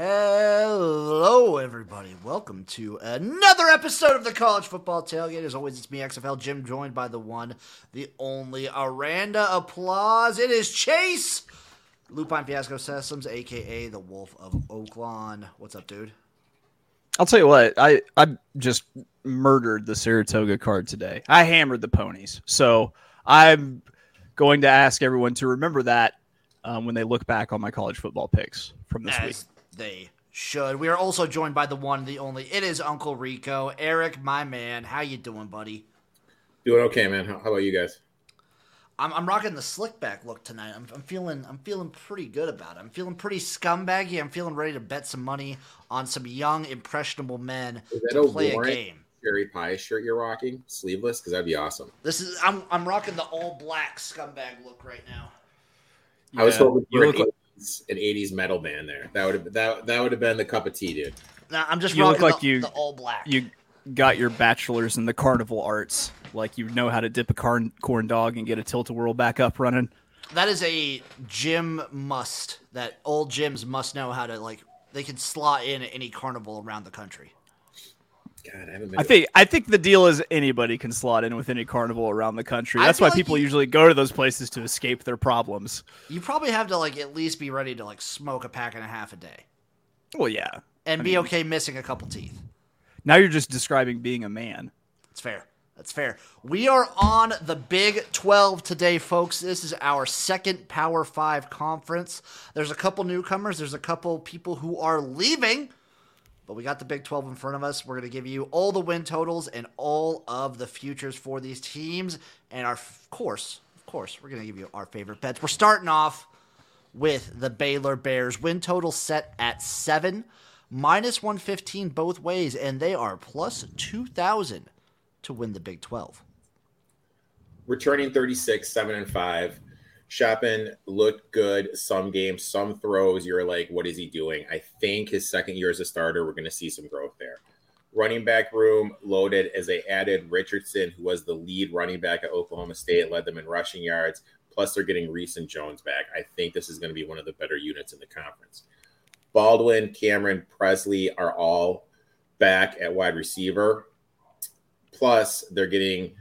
Hello, everybody. Welcome to another episode of the College Football Tailgate. As always, it's me, XFL Jim, joined by the one, the only Aranda applause. It is Chase, Lupine Fiasco Systems, aka the Wolf of Oaklawn. What's up, dude? I'll tell you what, I I just murdered the Saratoga card today. I hammered the ponies, so I'm going to ask everyone to remember that um, when they look back on my college football picks from this As week. They should. We are also joined by the one, the only. It is Uncle Rico, Erik, my man. How you doing, buddy? Doing okay, man. How, how about you guys? I'm, I'm rocking the slick back look tonight. I'm, I'm feeling I'm feeling pretty good about it. I'm feeling pretty scumbaggy. I'm feeling ready to bet some money on some young impressionable men Is that to a play a game. Cherry pie shirt you're rocking, sleeveless, because that'd be awesome. This is I'm I'm rocking the all black scumbag look right now. I was Yeah, hoping you look like- 80s, an 80s metal band there. That would have that that would have been the cup of tea, dude. Now I'm just You look like the, you- the all black. you got your bachelor's in the carnival arts, like you know how to dip a corn corn dog and get a tilt a whirl back up running. that is a gym must. That old gyms must know how to like. They can slot in at any carnival around the country. God, I haven't been. I think I think the deal is anybody can slot in with any carnival around the country. That's why like people you- usually go to those places to escape their problems. You probably have to like at least be ready to like smoke a pack and a half a day, Well, yeah. and I be mean- okay missing a couple teeth. Now you're just describing being a man. That's fair. That's fair. We are on the Big 12 today, folks. This is our second Power 5 conference. There's a couple newcomers, there's a couple people who are leaving, but we got the Big 12 in front of us. We're going to give you all the win totals and all of the futures for these teams. And our, of course, of course, we're going to give you our favorite bets. We're starting off with the Baylor Bears. Win total set at seven, minus 115 both ways, and they are plus 2,000 to win the Big 12. returning 36, seven and five. Shapen looked good some games, some throws. You're like, what is he doing? I think his second year as a starter, we're going to see some growth there. Running back room loaded as they added Richardson, who was the lead running back at Oklahoma State, led them in rushing yards. Plus, they're getting Reese and Jones back. I think this is going to be one of the better units in the conference. Baldwin, Cameron, Presley are all back at wide receiver. Plus, they're getting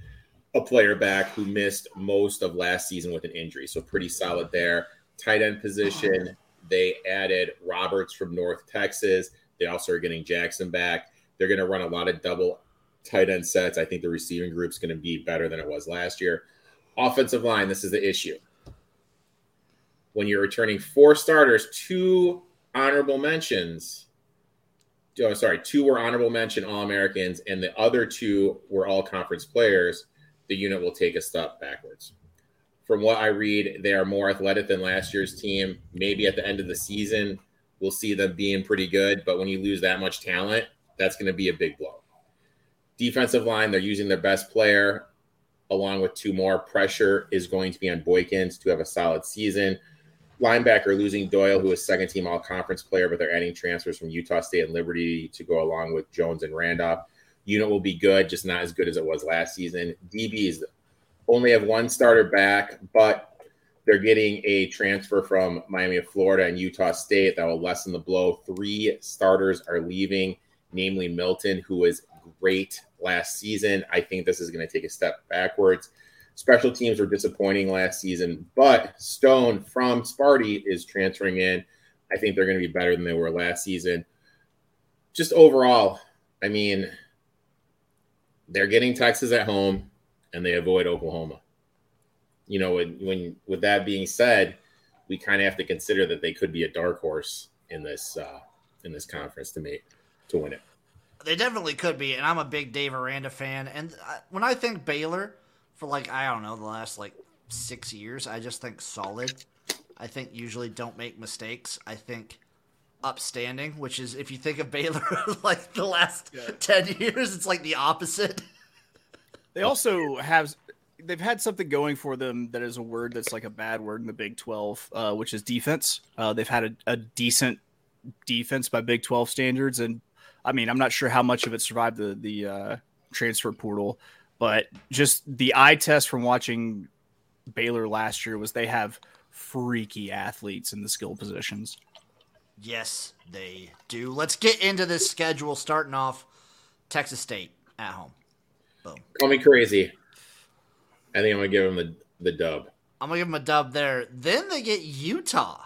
a player back who missed most of last season with an injury. So pretty solid there. Tight end position, they added Roberts from North Texas. They also are getting Jackson back. They're going to run a lot of double tight end sets. I think the receiving group is going to be better than it was last year. Offensive line, this is the issue. When you're returning four starters, two honorable mentions. Oh, sorry, two were honorable mention All Americans, and the other two were all conference players the unit will take a step backwards. From what I read, they are more athletic than last year's team. Maybe at the end of the season, we'll see them being pretty good, but when you lose that much talent, that's going to be a big blow. Defensive line, they're using their best player along with two more. Pressure is going to be on Boykins to have a solid season. Linebacker losing Doyle, who is second team all conference player, but they're adding transfers from Utah State and Liberty to go along with Jones and Randolph unit will be good, just not as good as it was last season. DBs only have one starter back, but they're getting a transfer from Miami of Florida and Utah State that will lessen the blow. Three starters are leaving, namely Milton, who was great last season. I think this is going to take a step backwards. Special teams were disappointing last season, but Stone from Sparty is transferring in. I think they're going to be better than they were last season. Just overall, I mean, they're getting Texas at home and they avoid Oklahoma. You know, when, when with that being said, we kind of have to consider that they could be a dark horse in this uh, in this conference to make to win it. They definitely could be, and I'm a big Dave Aranda fan. And I, when I think Baylor, for like I don't know the last like six years, I just think solid. I think usually don't make mistakes. I think upstanding, which is if you think of Baylor like the last ten years, it's like the opposite. They also have they've had something going for them that is a word that's like a bad word in the Big 12, uh, which is defense. Uh, they've had a, a decent defense by Big 12 standards, and I mean, I'm not sure how much of it survived the the uh, transfer portal, but just the eye test from watching Baylor last year was they have freaky athletes in the skill positions. Yes, they do. Let's get into this schedule. Starting off, Texas State at home. Boom. Call me crazy. I think I'm gonna give them the the dub. I'm gonna give them a dub there. Then they get Utah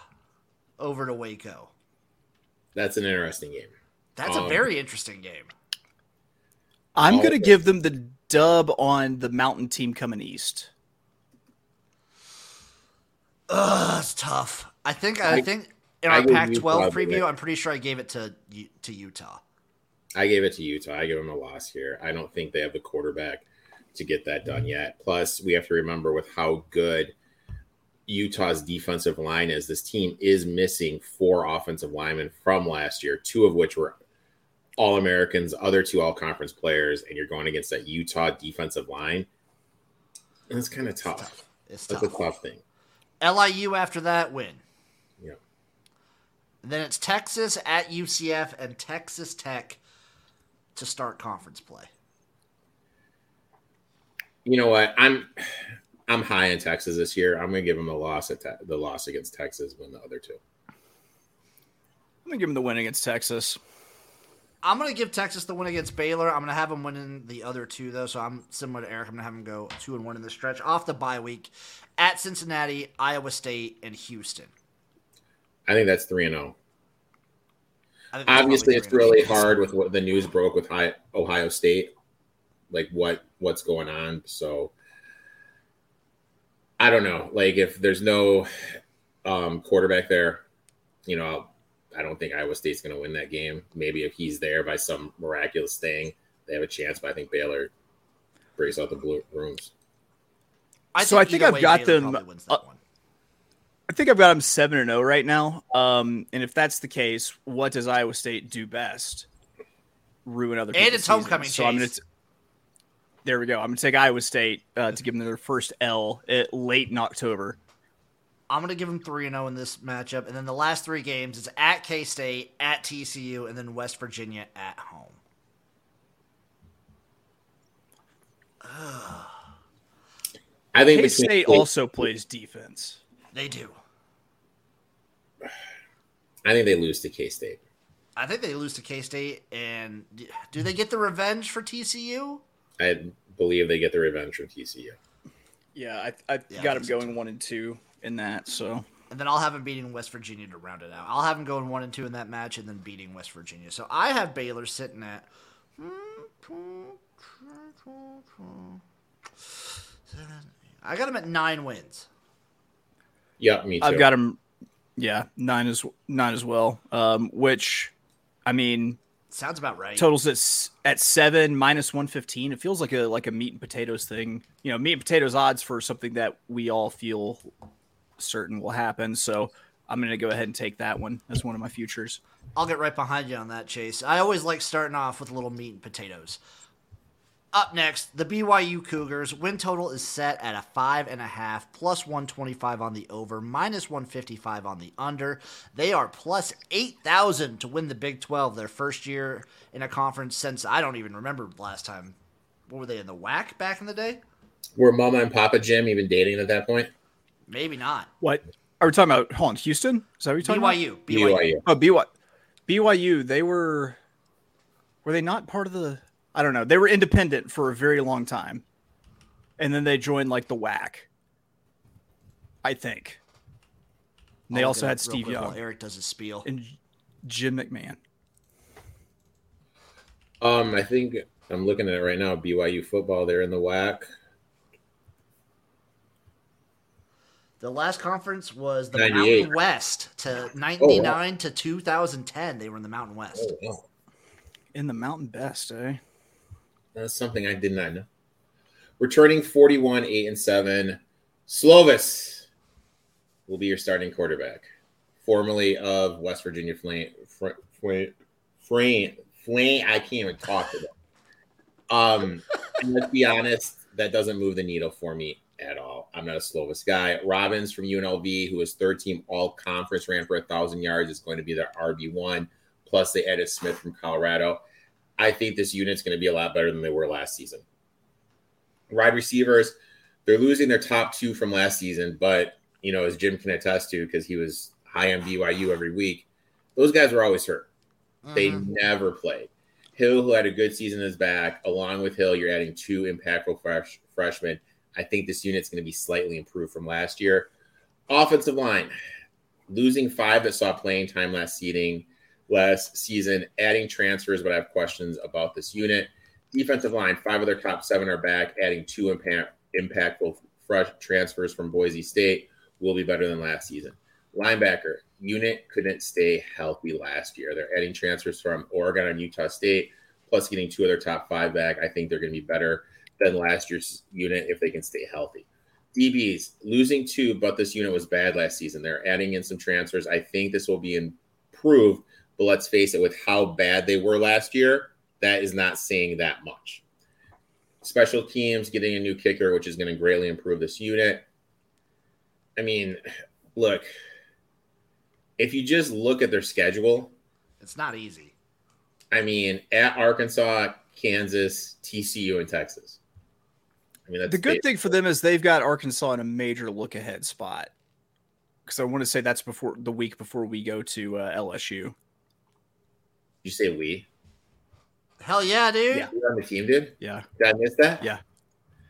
over to Waco. That's an interesting game. That's a Um, very interesting game. I'm gonna okay. give them the dub on the Mountain team coming east. Ugh, it's tough. I think I, I- think in our Pac-12 Utah preview. I'm pretty sure I gave it to to Utah. I gave it to Utah. I give them a loss here. I don't think they have the quarterback to get that done yet. Plus, we have to remember with how good Utah's defensive line is. This team is missing four offensive linemen from last year, two of which were all Americans, other two all conference players, and you're going against that Utah defensive line. And it's kind of tough. Tough. It's That's tough. a tough thing. LIU after that win. Yeah. Then it's Texas at UCF and Texas Tech to start conference play. You know what? I'm I'm high in Texas this year. I'm going to give them a loss at te- the loss against Texas, win the other two. I'm gonna give them the win against Texas. I'm gonna give Texas the win against Baylor. I'm gonna have them winning the other two though, so I'm similar to Erik. I'm gonna have them go two and one in the stretch off the bye week at Cincinnati, Iowa State, and Houston. I think that's three and zero. I think that's obviously it's really oh. hard with what the news broke with ohio state like what what's going on so i don't know like if there's no um quarterback there you know i don't think iowa state's going to win that game maybe if he's there by some miraculous thing they have a chance but i think baylor breaks out the blue rooms So I think I've way, got Baylor them, wins that uh, one. I think I've got them seven and zero right now. Um, and if that's the case, what does Iowa State do best? Ruin other. And people's it's homecoming, seasons. So I'm gonna. T- there we go. I'm gonna take Iowa State uh, to give them their first L at late in October. I'm gonna give them three and zero in this matchup, and then the last three games is at K State, at TCU, and then West Virginia at home. i think K State also plays defense. They do. I think they lose to k-state I think they lose to K State, and do they get the revenge for TCU? i believe they get the revenge from tcu Yeah, I, I Yeah, got them think so, going one and two in that. So And then I'll have them beating West Virginia to round it out. I'll have them going one and two in that match, and then beating West Virginia. So I have Baylor sitting at. I got them at nine wins. yep me too I've got them. Yeah, nine as nine as well. Um, which, I mean, Sounds about right. totals at at seven minus one fifteen. It feels like a like a meat and potatoes thing. You know, meat and potatoes odds for something that we all feel certain will happen. So I'm going to go ahead and take that one as one of my futures. I'll get right behind you on that, Chase. I always like starting off with a little meat and potatoes. Up next, the BYU Cougars. Win total is set at a five and a half, plus 125 on the over, minus 155 on the under. They are plus 8,000 to win the Big 12, their first year in a conference since I don't even remember the last time. What were they in the WAC back in the day? were mama and papa jim even dating at that point Maybe not. What are we talking about? Hold on, Houston. Is that what you're talking about? BYU. BYU. BYU. Oh, BYU. BYU. They were. Were they not part of the? I don't know. They were independent for a very long time, and then they joined like the WAC. I think. And they also had Steve quick while Young Eric does a spiel. and Jim McMahon. Um, I think I'm looking at it right now. BYU football, they're in the WAC. The last conference was the Mountain West to 99 to 2010. They were in the Mountain West. Oh, wow. In the Mountain Best, eh? That's something I did not know. Returning 41, 8 and 7. Slovis will be your starting quarterback, formerly of West Virginia Flame. Flame, Flame, Flame, I can't even talk to them. Um, let's be honest, that doesn't move the needle for me at all. I'm not a Slovis guy. Robbins from UNLV, who is third team all conference, ran for a thousand yards, is going to be their RB1. Plus, they added Smith from Colorado. I think this unit's going to be a lot better than they were last season. Wide receivers, they're losing their top two from last season, but you know, as Jim can attest to, because he was high on BYU every week, Those guys were always hurt. They Mhm. never played. Hill, who had a good season, is back. Along with Hill, you're adding two impactful fresh, freshmen. I think this unit's going to be slightly improved from last year. Offensive line, losing five that saw playing time last seating last season, adding transfers, but I have questions about this unit. Defensive line, five of their top seven are back, adding two impact, impactful fresh transfers from Boise State will be better than last season. Linebacker unit couldn't stay healthy last year. They're adding transfers from Oregon and Utah State, plus getting two of their top five back. I think they're going to be better than last year's unit if they can stay healthy. DBs losing two, but this unit was bad last season. They're adding in some transfers. I think this will be improved, but let's face it, with how bad they were last year, that is not saying that much. Special teams getting a new kicker, which is going to greatly improve this unit. I mean, look, if you just look at their schedule, It's not easy. I mean, at Arkansas, Kansas, TCU, and Texas. I mean, that's The good thing for them is they've got Arkansas in a major look ahead spot. Because I want to say that's before the week before we go to uh, LSU. You say we Hell yeah, dude. Yeah. You're on the team, dude. Yeah, Did I miss that? Yeah.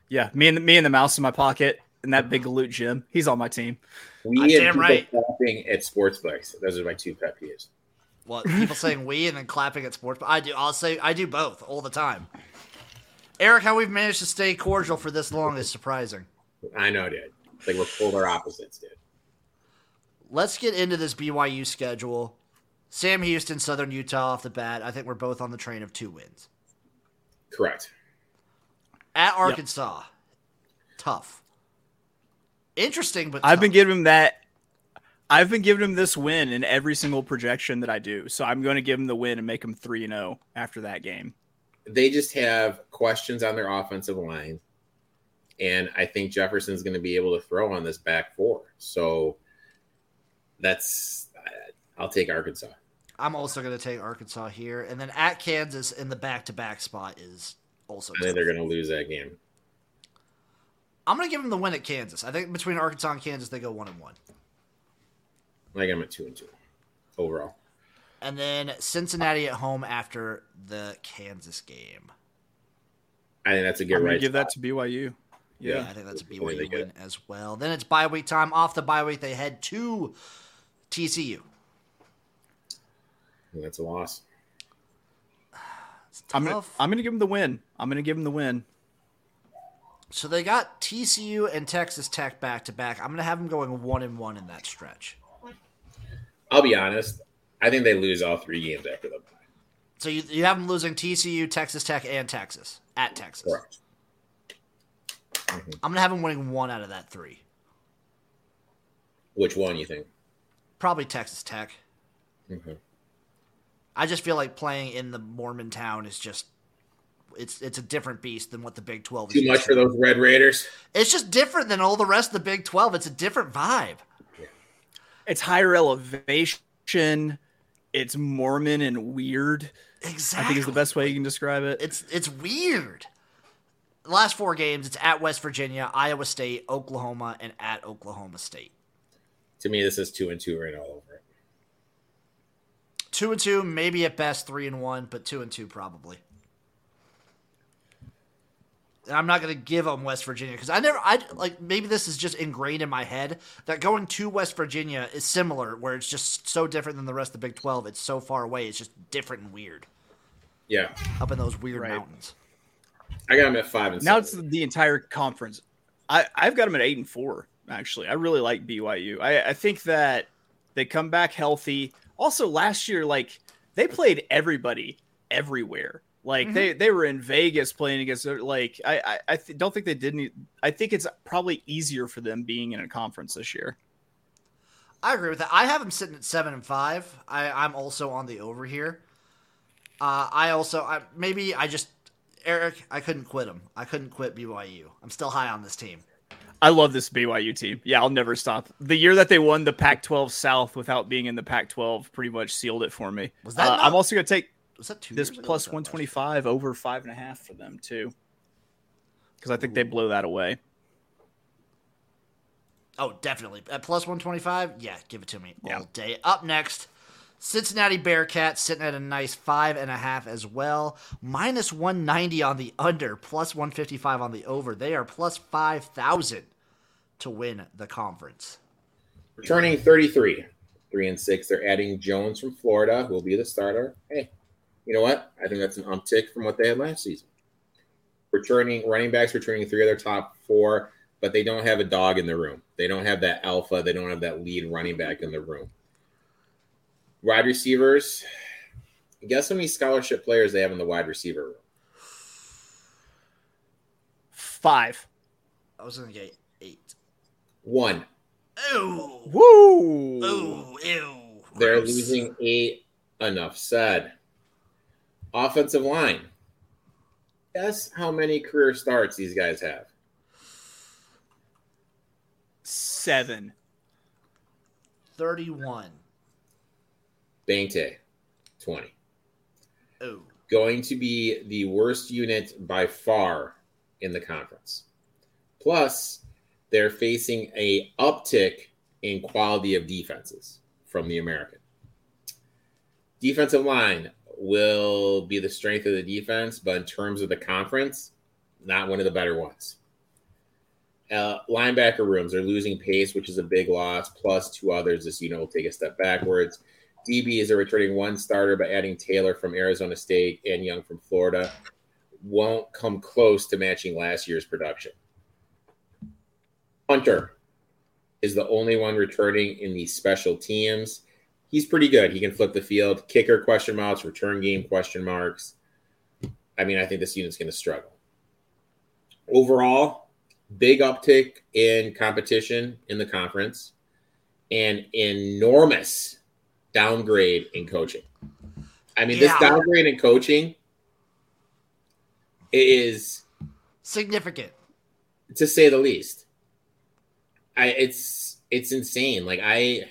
yeah. Me and me and the mouse in my pocket and that big loot Jim. He's on my team. We Uh, and damn right. clapping at sports books. Those are my two pet peeves. What people saying we and then clapping at sports. I do. I'll say I do both all the time. Erik, how we've managed to stay cordial for this long is surprising. I know, dude. It's like we're polar opposites, dude. Let's get into this BYU schedule. Sam Houston, Southern Utah off the bat. I think we're both on the train of two wins. Correct. At Arkansas, tough. Interesting, but I've been giving him that. I've been giving him this win in every single projection that I do. So I'm going to give him the win and make him 3 and 0 after that game. They just have questions on their offensive line. And I think Jefferson's going to be able to throw on this back four. So that's, I'll take Arkansas. I'm also going to take Arkansas here, and then at Kansas in the back-to-back spot is also. I think tough. they're going to lose that game. I'm going to give them the win at Kansas. I think between Arkansas and Kansas, they go one and one. Like I'm at two and two overall. And then Cincinnati at home after the Kansas game. I think that's a I'm good going right. to give that to BYU. Yeah, Yeah. I think that's a I think they BYU win as well. Then it's bye week time. Off the bye week, they head to TCU. I think that's a loss. I'm gonna. I'm going to give him the win. I'm going to give him the win. so they got TCU and Texas Tech back to back. I'm going to have them going one and one in that stretch. I'll be honest. I think they lose all three games after the bye. So you, you have them losing TCU, Texas Tech, and Texas at Texas. Correct. I'm going to have them winning one out of that three. Which one you think? Probably Texas Tech. Mhm. I just feel like playing in the Mormon town is just it's it's a different beast than what the Big Twelve is. Too much for those Red Raiders. It's just different than all the rest of the Big Twelve. It's a different vibe. Yeah. It's higher elevation. It's Mormon and weird. Exactly. I think is the best way you can describe it. It's it's weird. The last four games, it's at West Virginia, Iowa State, Oklahoma, and at Oklahoma State. To me, this is two and two right all over it. Two and two, maybe at best three and one, but two and two probably. And I'm not going to give them West Virginia because I never, I like maybe this is just ingrained in my head that going to West Virginia is similar, where it's just so different than the rest of the Big Twelve. It's so far away, it's just different and weird Yeah, up in those weird Right. mountains. I got them at five and now it's the entire conference. I, I've got them at eight and four. Actually, I really like BYU. I, I think that they come back healthy. Also, last year, like they played everybody everywhere. Like they they were in Vegas playing against. their- Like I I, I th- don't think they didn't. I think it's probably easier for them being in a conference this year. I agree with that. I have them sitting at seven and five. I, I'm also on the over here. Uh, I also I, maybe I just Erik. I couldn't quit him. I couldn't quit BYU. I'm still high on this team. I love this BYU team. Yeah, I'll never stop. The year that they won the Pac-12 South without being in the Pac-12 pretty much sealed it for me. Was that Uh, not- I'm also going to take Was that two? this plus Was that last 125 over five and a half for them too, because I think they blow that away. Oh, definitely at plus 125. Yeah, give it to me Yeah. all day. Up next, Cincinnati Bearcats sitting at a nice five and a half as well. Minus 190 on the under, plus 155 on the over. They are plus 5,000 to win the conference. Returning 33, three and six. They're adding Jones from Florida, who will be the starter. Hey, you know what? I think that's an uptick from what they had last season. Returning running backs, returning three of their top four, but they don't have a dog in the room. They don't have that alpha. They don't have that lead running back in the room. Wide receivers. Guess how many scholarship players they have in the wide receiver room? Five. I was going to get eight. One. Ooh. Woo! Ooh. Ew. They're Gross. losing eight. Enough said. Offensive line. Guess how many career starts these guys have? Seven. 31. Bante, 20. Ooh. Going to be the worst unit by far in the conference. Plus, they're facing a uptick in quality of defenses from the American. Defensive line will be the strength of the defense, but in terms of the conference, not one of the better ones. Uh, linebacker rooms are losing pace, which is a big loss. Plus, two others. This unit will take a step backwards. DBs are returning one starter by adding Taylor from Arizona State and Young from Florida. Won't come close to matching last year's production. Hunter is the only one returning in the special teams. He's pretty good. He can flip the field. Kicker question marks, return game question marks. I mean, I think this unit's going to struggle. Overall, big uptick in competition in the conference and enormous downgrade in coaching. I mean, this downgrade in coaching is Significant. to say the least. I it's it's insane. Like I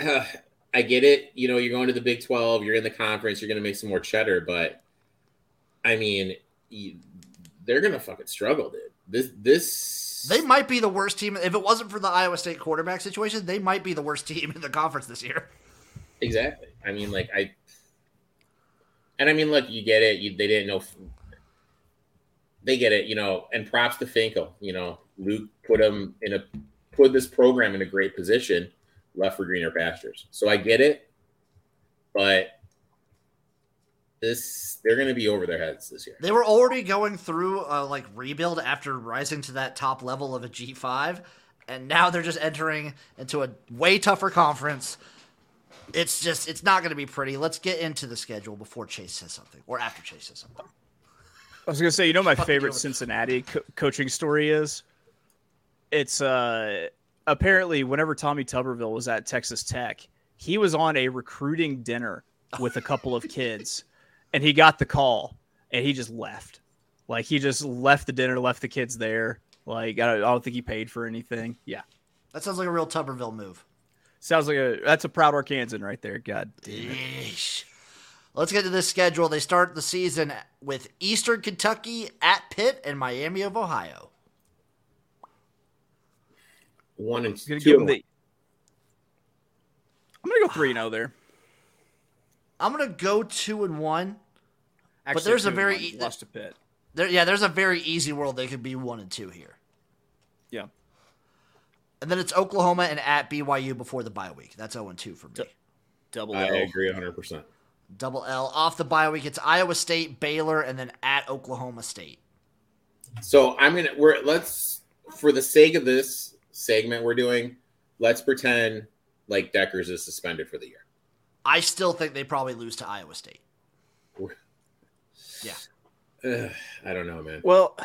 uh, I get it. You know, you're going to the Big 12, you're in the conference, you're going to make some more cheddar, but I mean, you, they're going to fucking struggle, dude. This this They might be the worst team. If it wasn't for the Iowa State quarterback situation, they might be the worst team in the conference this year. Exactly. I mean, like I, and I mean, look, you get it. You they didn't know. They get it, you know. And props to Fickell. You know, Luke put him in a put this program in a great position, left for greener pastures. So I get it, but this they're going to be over their heads this year. They were already going through a like rebuild after rising to that top level of a G5, and now they're just entering into a way tougher conference. It's just it's not going to be pretty. Let's get into the schedule before Chase says something or after Chase says something. I was gonna say, you know, my favorite. Cincinnati co- coaching story is, it's uh apparently whenever Tommy Tuberville was at Texas Tech, he was on a recruiting dinner with a couple of kids, and he got the call, and he just left. Like he just left the dinner, left the kids there. Like I don't, I don't think he paid for anything. Yeah, That sounds like a real Tuberville move. sounds like a that's a proud Arkansan right there. God damn it. Let's get to this schedule. They start the season with Eastern Kentucky at Pitt and Miami of Ohio. One and I'm gonna two. give him the. I'm gonna go three zero oh there. I'm gonna go two and one. Actually, there's a very e- lost to Pitt. There, yeah, there's a very easy world they could be one and two here. Yeah. And then it's Oklahoma and at BYU before the bye week. That's 0 and 2 for me. Double I L. agree 100. percent Double L. Off the bye week, it's Iowa State, Baylor, and then at Oklahoma State. So I'm gonna we're let's for the sake of this segment we're doing, let's pretend like Dekkers is suspended for the year. I still think they probably lose to Iowa State. Ugh, I don't know, man. Well,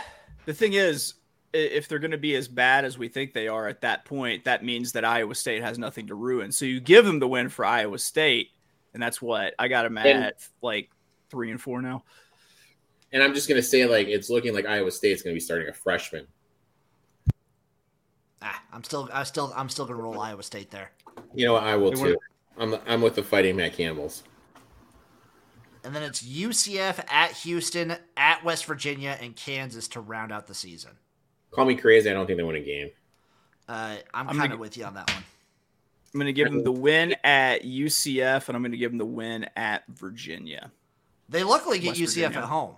the thing is, if they're going to be as bad as we think they are at that point, that means that Iowa State has nothing to ruin. So you give them the win for Iowa State, and that's what I got them at And- like three and four now. And I'm just gonna say like it's looking like Iowa State's gonna be starting a freshman. Ah, I'm still, I still, I'm still gonna roll Iowa State there. You know what? I will too. I'm I'm with the fighting Matt Campbell's. And then it's UCF at Houston, at West Virginia, and Kansas to round out the season. Call me crazy. I don't think they win a game. Uh, I'm, I'm kind gonna- of with you on that one. I'm going to give them the win at UCF, and I'm going to give them the win at Virginia. They luckily get West UCF Virginia. at home.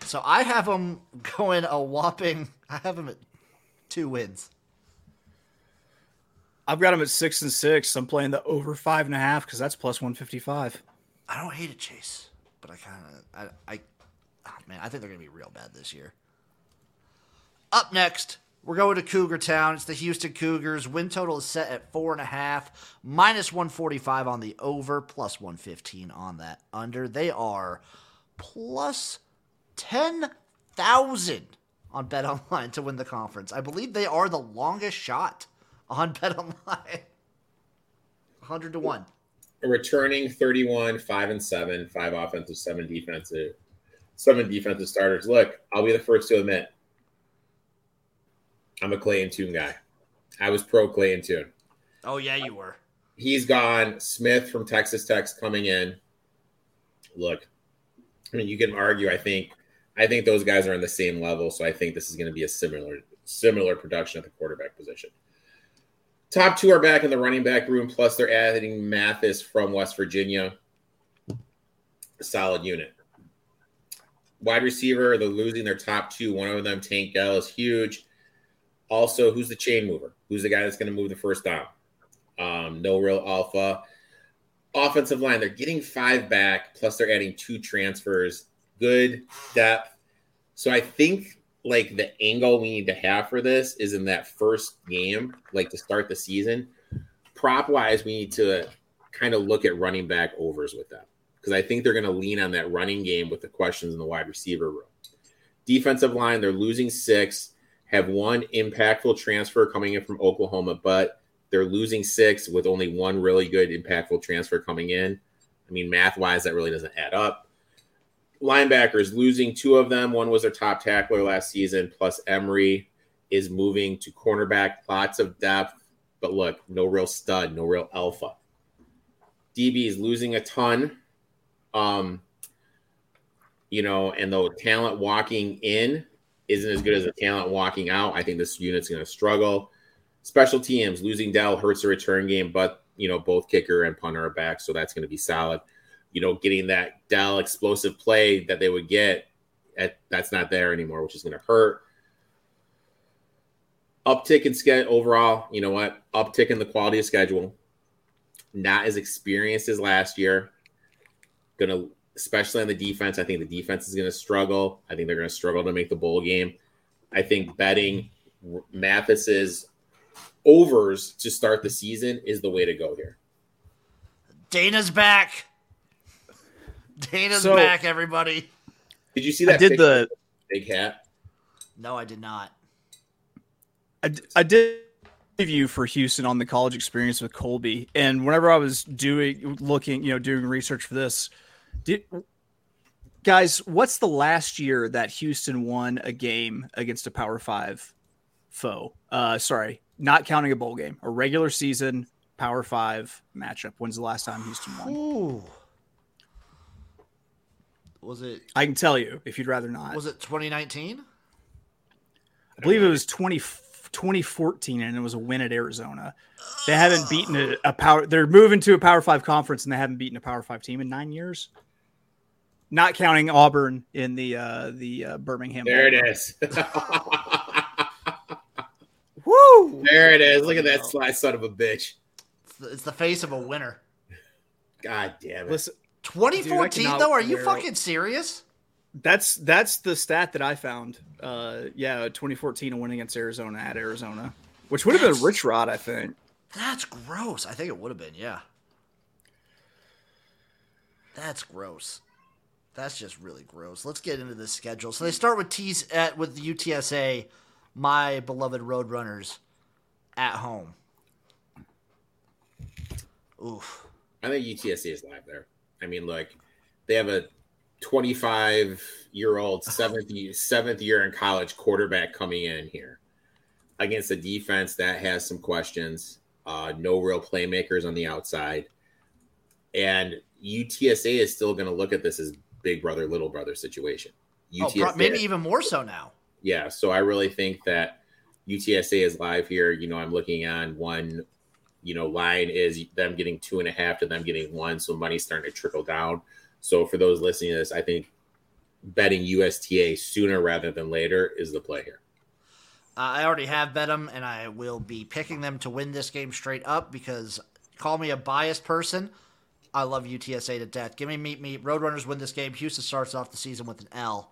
So I have them going a whopping. I have them at two wins. I've got them at six and six. I'm playing the over five and a half because that's plus 155. I don't hate it, Chase, but I kind of I I oh, man, I think they're gonna be real bad this year. Up next, we're going to Cougar Town. It's the Houston Cougars. Win total is set at four and a half, minus one forty five on the over, plus one fifteen on that under. They are plus ten thousand on BetOnline to win the conference. I believe they are the longest shot on BetOnline. Hundred to one. returning 31, 5 and 7, 5 offensive, 7 defensive, 7 defensive starters. Look, I'll be the first to admit I'm a Clayton Tune guy. I was pro Clayton Tune. Oh yeah, you were. He's gone. Smith from Texas Tech's coming in. Look, I mean, you can argue. I think, I think those guys are on the same level. So I think this is going to be a similar, similar production at the quarterback position. Top two are back in the running back room. Plus, they're adding Mathis from West Virginia. A solid unit. Wide receiver, they're losing their top two. One of them, Tank Dell, is huge. Also, who's the chain mover? Who's the guy that's going to move the first down? Um, no real alpha. Offensive line, they're getting five back, plus they're adding two transfers. Good depth. So I think like the angle we need to have for this is in that first game, like to start the season. Prop wise, we need to kind of look at running back overs with them because I think they're going to lean on that running game with the questions in the wide receiver room. Defensive line, they're losing six, have one impactful transfer coming in from Oklahoma, but they're losing six with only one really good impactful transfer coming in. I mean, math wise, that really doesn't add up. Linebackers losing two of them. One was their top tackler last season, plus Emery is moving to cornerback. Lots of depth, but look, no real stud, no real alpha. DB is losing a ton. Um, you know, and the talent walking in isn't as good as the talent walking out. I think this unit's going to struggle. Special teams losing Dell hurts the return game, but you know both kicker and punter are back, so that's going to be solid. You know, getting that Dell explosive play that they would get, at, that's not there anymore, which is going to hurt. Uptick in schedule overall. You know what? Uptick in the quality of schedule. Not as experienced as last year. Going to especially on the defense. I think the defense is going to struggle. I think they're going to struggle to make the bowl game. I think betting Mathis's overs to start the season is the way to go here. Dana's back. Dana's So- back, everybody. Did you see that? I did the big hat. No, I did not. I, d- I did review for Houston on the college experience with Colby, and whenever I was doing looking, you know, doing research for this, did guys, what's the last year that Houston won a game against a Power Five foe? Uh, sorry, not counting a bowl game, a regular season Power Five matchup. When's the last time Houston won? Ooh. Was it I can tell you if you'd rather not. was it 2019? I believe it was 20, 2014, and it was a win at Arizona. They haven't beaten a, a power. They're moving to a Power Five conference, and they haven't beaten a Power Five team in nine years. Not counting Auburn in the uh, the uh, Birmingham. There it Bowl. is. Woo! there it is. Look at that sly son of a bitch. It's the, it's the face of a winner. God damn it. Listen, 2014 cannot though? Are you fucking serious? that's that's the stat that I found. Uh, yeah, 2014, a win against Arizona at Arizona, which would have been Rich Rod, I think. That's gross. I think it would have been, yeah. That's gross. That's just really gross. Let's get into the schedule. So they start with T's at with the UTSA, my beloved Roadrunners, at home. Oof. I think UTSA is live there. I mean, like they have a 25 year old seventh year, seventh year in college quarterback coming in here against a defense that has some questions. Uh, no real playmakers on the outside, and UTSA is still going to look at this as big brother little brother situation. Oh, UTSA, pro- maybe even more so now. yeah. So I really think that UTSA is live here. You know, I'm looking on one, you know, line is them getting two and a half to them getting one. So money's starting to trickle down. So for those listening to this, I think betting USTA sooner rather than later is the play here. Uh, I already have bet them, and I will be picking them to win this game straight up because call me a biased person. I love UTSA to death. Give me meet me. Roadrunners win this game. Houston starts off the season with an L.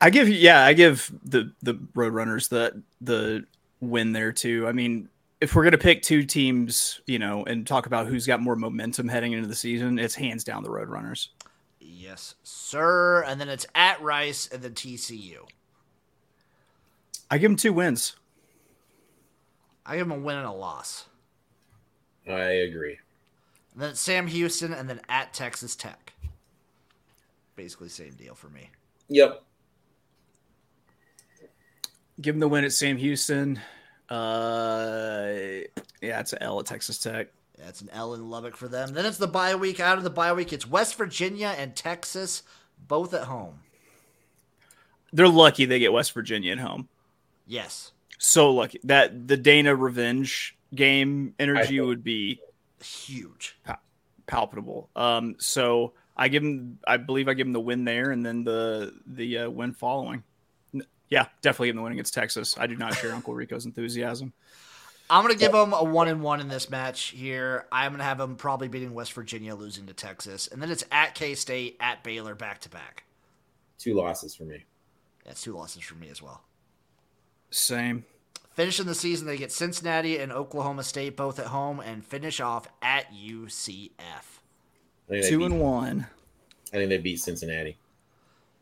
I give yeah, I give the the Roadrunners the the win there too. I mean, if we're gonna pick two teams, you know, and talk about who's got more momentum heading into the season, it's hands down the Roadrunners. Yes, sir. And then it's at Rice and then TCU. I give them two wins. I give them a win and a loss. I agree. And then it's Sam Houston and then at Texas Tech. Basically, same deal for me. Yep. Give them the win at Sam Houston. Uh, yeah, it's an L at Texas Tech. Yeah, it's an L in Lubbock for them. Then it's the bye week. Out of the bye week, it's West Virginia and Texas, both at home. They're lucky they get West Virginia at home. Yes. So lucky that the Dana revenge game energy would be huge, palpable. Um, so I give him, I believe I give him the win there, and then the the uh, win following. Yeah, definitely give him the win against Texas. I do not share Uncle Rico's enthusiasm. I'm gonna give them a one and one in this match here. I'm gonna have them probably beating West Virginia, losing to Texas, and then it's at K State, at Baylor, back to back. Two losses for me. That's two losses for me as well. Same. Finishing the season, they get Cincinnati and Oklahoma State both at home, and finish off at UCF. Two beat, and one. I think they beat Cincinnati.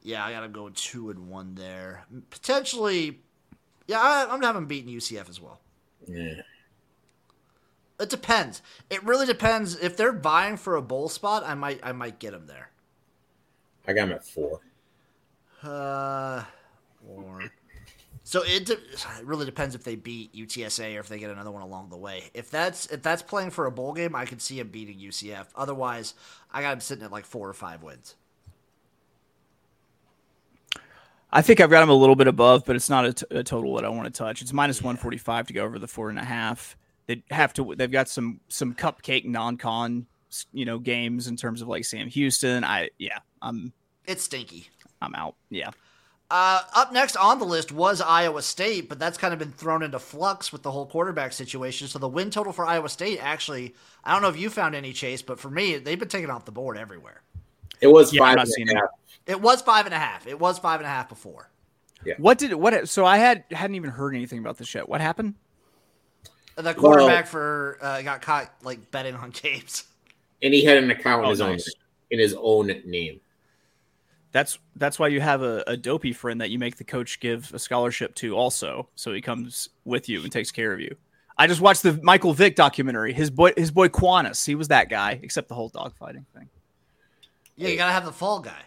Yeah, I gotta go two and one there. Potentially, yeah, I, I'm having beaten UCF as well. Yeah. It depends. It really depends. If they're vying for a bowl spot, I might I might get them there. I got them at four. Uh, four. So it, de- it really depends if they beat UTSA or if they get another one along the way. If that's if that's playing for a bowl game, I could see him beating UCF. Otherwise, I got him sitting at like four or five wins. I think I've got him a little bit above, but it's not a, t- a total that I want to touch. It's minus yeah. 145 to go over the four and a half. They have to. They've got some some cupcake non-con, you know, games in terms of like Sam Houston. I yeah, I'm. It's stinky. I'm out. Yeah. Uh, up next on the list was Iowa State, but that's kind of been thrown into flux with the whole quarterback situation. So the win total for Iowa State actually, I don't know if you found any chase, but for me, they've been taken off the board everywhere. It was yeah, five and a half. It was five and a half. It was five and a half before. Yeah. What did what? So I had hadn't even heard anything about this yet. What happened? The quarterback well, for uh, got caught like betting on games, and he had an account oh, in his nice. own in his own name. That's that's why you have a, a, dopey friend that you make the coach give a scholarship to also, so he comes with you and takes care of you. I just watched the Michael Vick documentary. His boy, his boy Quanis, he was that guy, except the whole dogfighting thing. Yeah, you gotta have the fall guy.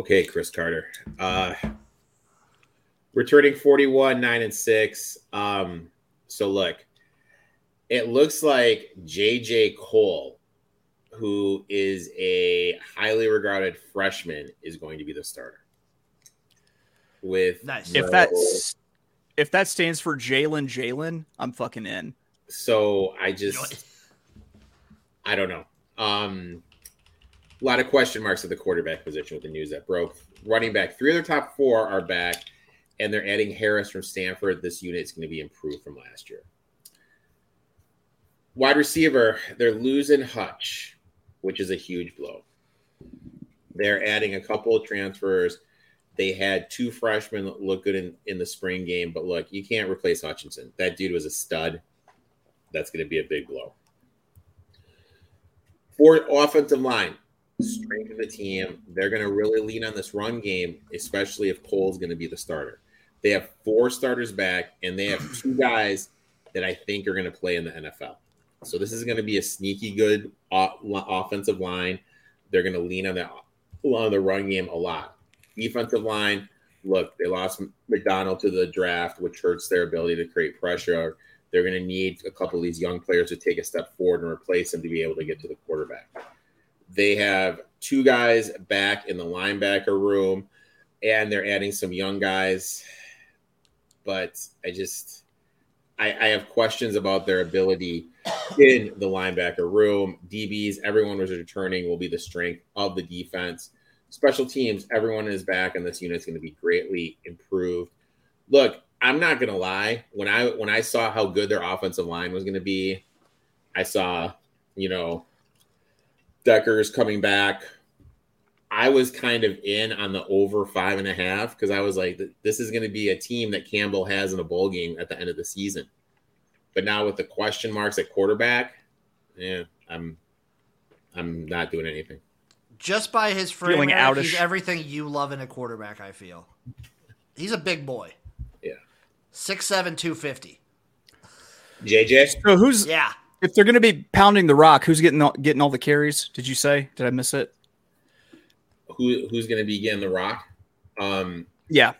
Okay, Cris Carter. Uh, returning 41, 9 and 6. Um, so look, it looks like JJ Kohl, who is a highly regarded freshman, is going to be the starter. With nice. if that's if that stands for Jalen Jalen, I'm fucking in. So I just I don't know. Um a lot of question marks at the quarterback position with the news that broke. Running back, three of their top four are back, and they're adding Harris from Stanford. This unit is going to be improved from last year. Wide receiver, they're losing Hutch which is a huge blow. They're adding a couple of transfers. They had two freshmen look good in, in the spring game, but look, you can't replace Hutchinson. That dude was a stud. That's going to be a big blow. For offensive line, strength of the team, they're going to really lean on this run game, especially if Kohl's going to be the starter. They have four starters back, and they have two guys that I think are going to play in the NFL. So this is going to be a sneaky good offensive line. They're going to lean on that on the run game a lot. Defensive line, look, they lost McDonald to the draft, which hurts their ability to create pressure. They're going to need a couple of these young players to take a step forward and replace them to be able to get to the quarterback. They have two guys back in the linebacker room, and they're adding some young guys. but I just I, I have questions about their ability in the linebacker room. DBs, everyone was returning will be the strength of the defense. Special teams, everyone is back, and this unit is going to be greatly improved. Look, I'm not going to lie. When I when I saw how good their offensive line was going to be, I saw, you know, Dekkers coming back. I was kind of in on the over five and a half because I was like, this is going to be a team that Campbell has in a bowl game at the end of the season. But now with the question marks at quarterback, yeah, I'm I'm not doing anything. Just by his frame, Feeling Erik, outish. he's everything you love in a quarterback. I feel he's a big boy. Yeah. Six seven two fifty. JJ, So who's Yeah. If they're going to be pounding the rock? Who's getting all, getting all the carries? Did you say? Did I miss it? who who's going to be getting the rock? Um, Yeah.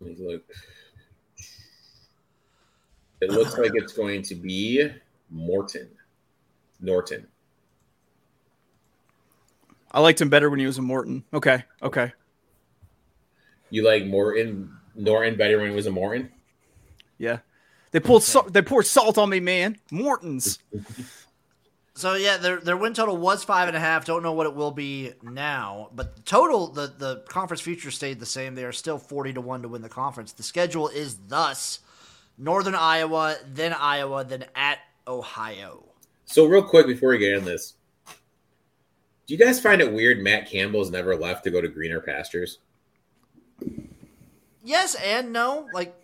let me look. It looks like it's going to be Morton, Norton. I liked him better when he was a Morton. Okay. Okay. You like Morton, Norton better when he was a Morton? Yeah. They pulled salt, they poured salt on me, man. Morton's. So yeah, their their win total was five and a half. Don't know what it will be now, but the total the the conference future stayed the same. They are still forty to one to win the conference. The schedule is thus: Northern Iowa, then Iowa, then at Ohio. So real quick before we get in this, do you guys find it weird Matt Campbell's never left to go to greener pastures? Yes and no. Like,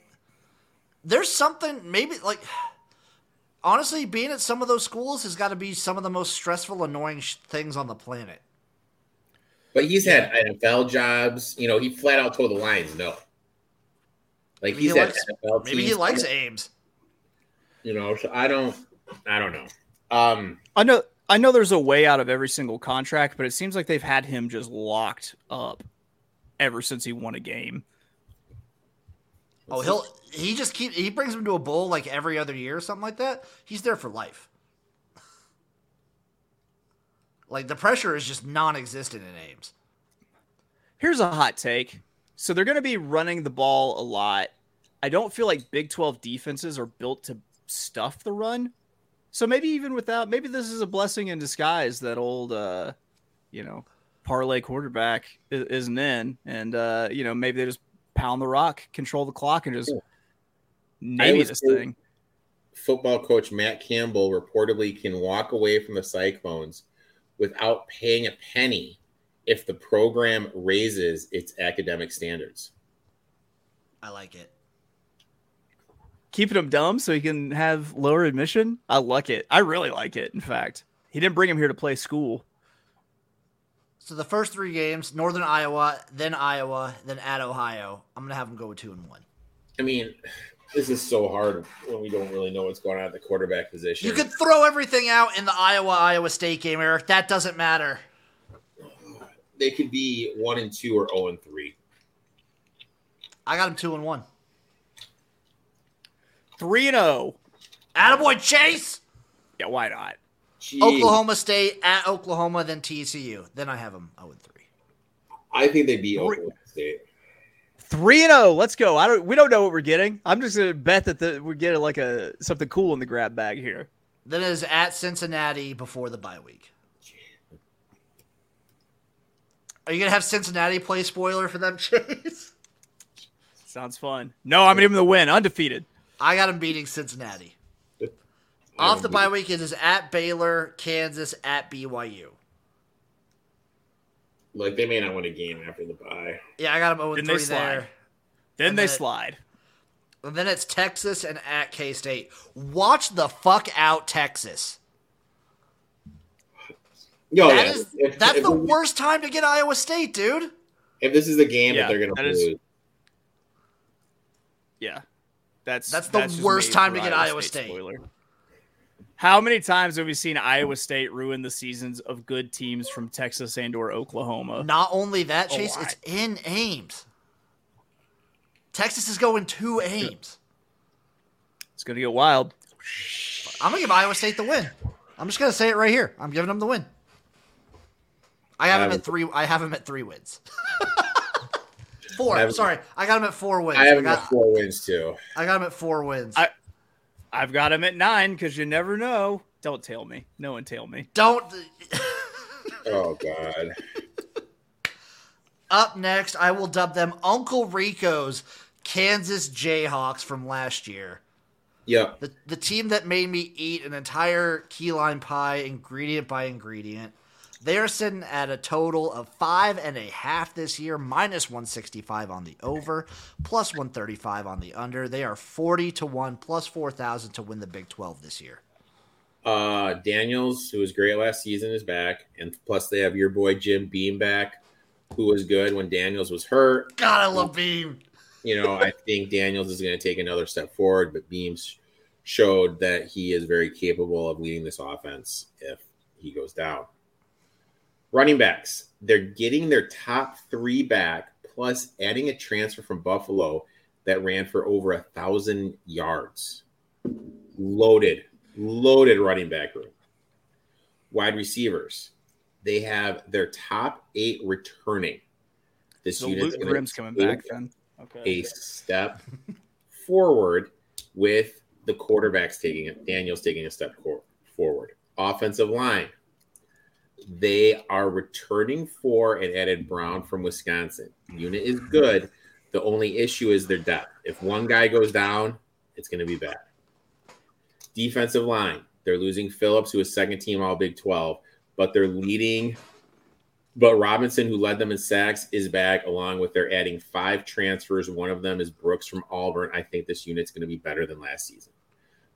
there's something maybe like. Honestly, being at some of those schools has got to be some of the most stressful, annoying sh- things on the planet. But he's had NFL jobs. You know, he flat out told the Lions no. Like Maybe he's he had likes- NFL Maybe he likes Ames. You know, so I don't. I don't know. Um, I know I know there's a way out of every single contract, but it seems like they've had him just locked up ever since he won a game. Oh, he'll he just keep he brings him to a bowl like every other year or something like that. He's there for life. Like the pressure is just non-existent in Ames. Here's a hot take. So they're going to be running the ball a lot. I don't feel like Big 12 defenses are built to stuff the run. So maybe even without, maybe this is a blessing in disguise that old, uh, you know, parlay quarterback isn't in. And, uh, you know, maybe they just pound the rock, control the clock, and just I name was this thing. football coach Matt Campbell reportedly can walk away from the Cyclones without paying a penny if the program raises its academic standards. I like it. Keeping him dumb so he can have lower admission. I like it. I really like it. In fact, he didn't bring him here to play school. So the first three games: Northern Iowa, then Iowa, then at Ohio. I'm gonna have them go with two and one. I mean, this is so hard when we don't really know what's going on at the quarterback position. You could throw everything out in the Iowa Iowa State game, Erik. That doesn't matter. they could be one and two or zero and three. I got them two and one. 3 and oh. 0. Attaboy Chase. Yeah, why not? Jeez. Oklahoma State at Oklahoma, then TCU. Then I have them 0 and 3. I think they beat Three- Oklahoma State. Three and zero. Let's go. I don't. We don't know what we're getting. I'm just gonna bet that the, we're getting like a something cool in the grab bag here. Then it is at Cincinnati before the bye week. Are you gonna have Cincinnati play spoiler for them, Chase? Sounds fun. No, I'm gonna give them the win, undefeated. I got them beating Cincinnati. I Off the bye week, it is at Baylor, Kansas, at BYU. Like they may not win a game after the bye. Yeah, I got them 0 Then and they 3 slide. there. Then And they then- slide. And then it's Texas and at K State. Watch the fuck out, Texas. Yo, That yeah. is- if, that's if, the worst time to get Iowa State, dude. if this is the game Yeah, that they're going that to is- lose, Yeah, that's That's the just worst time to get Iowa State. Spoiler. How many times have we seen Iowa State ruin the seasons of good teams from Texas and or Oklahoma? Not only that, A Chase, lot. it's in Ames. Texas is going to Ames. It's gonna get wild. I'm gonna give Iowa State the win. I'm just gonna say it right here. I'm giving them the win. I have them at three. I have them at three wins. Four. I have- Sorry, I got him at four wins. I I, have him got, at four wins too. I got him at four wins. I- I've got him at nine because you never know. Don't tail me. No one tail me. Don't. Oh God. Up next, I will dub them Uncle Rico's Kansas Jayhawks from last year. Yep. The, the team that made me eat an entire key lime pie, ingredient by ingredient. They are sitting at a total of five and a half this year, minus 165 on the over, plus 135 on the under. They are 40 to 1, plus 4,000 to win the Big 12 this year. Uh, Daniels, who was great last season, is back, and plus they have your boy Jim Beam back, who was good when Daniels was hurt. God, I love Beam. You know, I think Daniels is going to take another step forward, but Beams showed that he is very capable of leading this offense if he goes down. Running backs, they're getting their top three back, plus adding a transfer from Buffalo that ran for over a thousand yards. Loaded, loaded running back room. Wide receivers, they have their top eight returning. This So unit's Luke Grimm's coming back then. Okay. a step forward with the quarterbacks taking it. Daniel's taking a step forward. Offensive line. They are returning for and added Brown from Wisconsin. Unit is good. The only issue is their depth. If one guy goes down, it's going to be bad. Defensive line. They're losing Phillips, who is second team All Big 12, but they're leading but Robinson, who led them in sacks, is back, along with they're adding five transfers. One of them is Brooks from Auburn. I think this unit's going to be better than last season.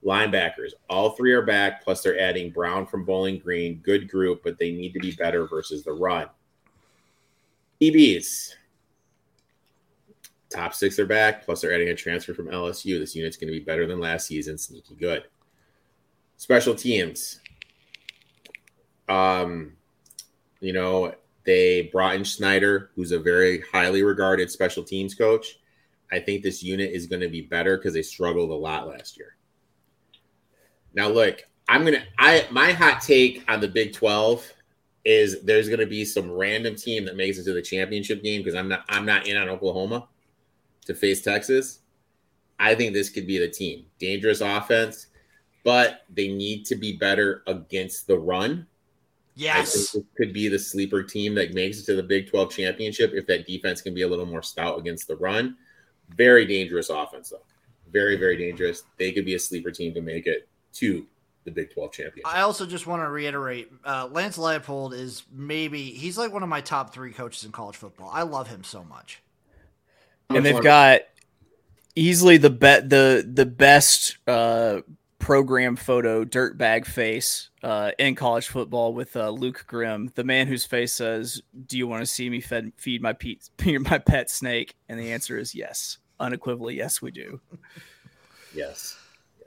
Linebackers, all three are back, plus they're adding Brown from Bowling Green. Good group, but they need to be better versus the run. EBs, top six are back, plus they're adding a transfer from LSU. This unit's going to be better than last season. Sneaky good. Special teams. Um, you know, they brought in Schneider, who's a very highly regarded special teams coach. I think this unit is going to be better because they struggled a lot last year. Now, look, I'm gonna I my hot take on the Big 12 is there's going to be some random team that makes it to the championship game because I'm not I'm not in on Oklahoma to face Texas. I think this could be the team. Dangerous offense, but they need to be better against the run. I think Yes. this could be the sleeper team that makes it to the Big 12 championship if that defense can be a little more stout against the run. Very dangerous offense, though. Very, very dangerous. They could be a sleeper team to make it to the Big 12 championship. I also just want to reiterate uh, Lance Leipold is maybe, he's like one of my top three coaches in college football. I love him so much. and they've got easily the bet the the best uh program photo dirtbag face uh in college football with uh Luke Grimm the man whose face says do you want to see me fed, feed my pe- my pet snake and the answer is yes unequivocally yes we do yes.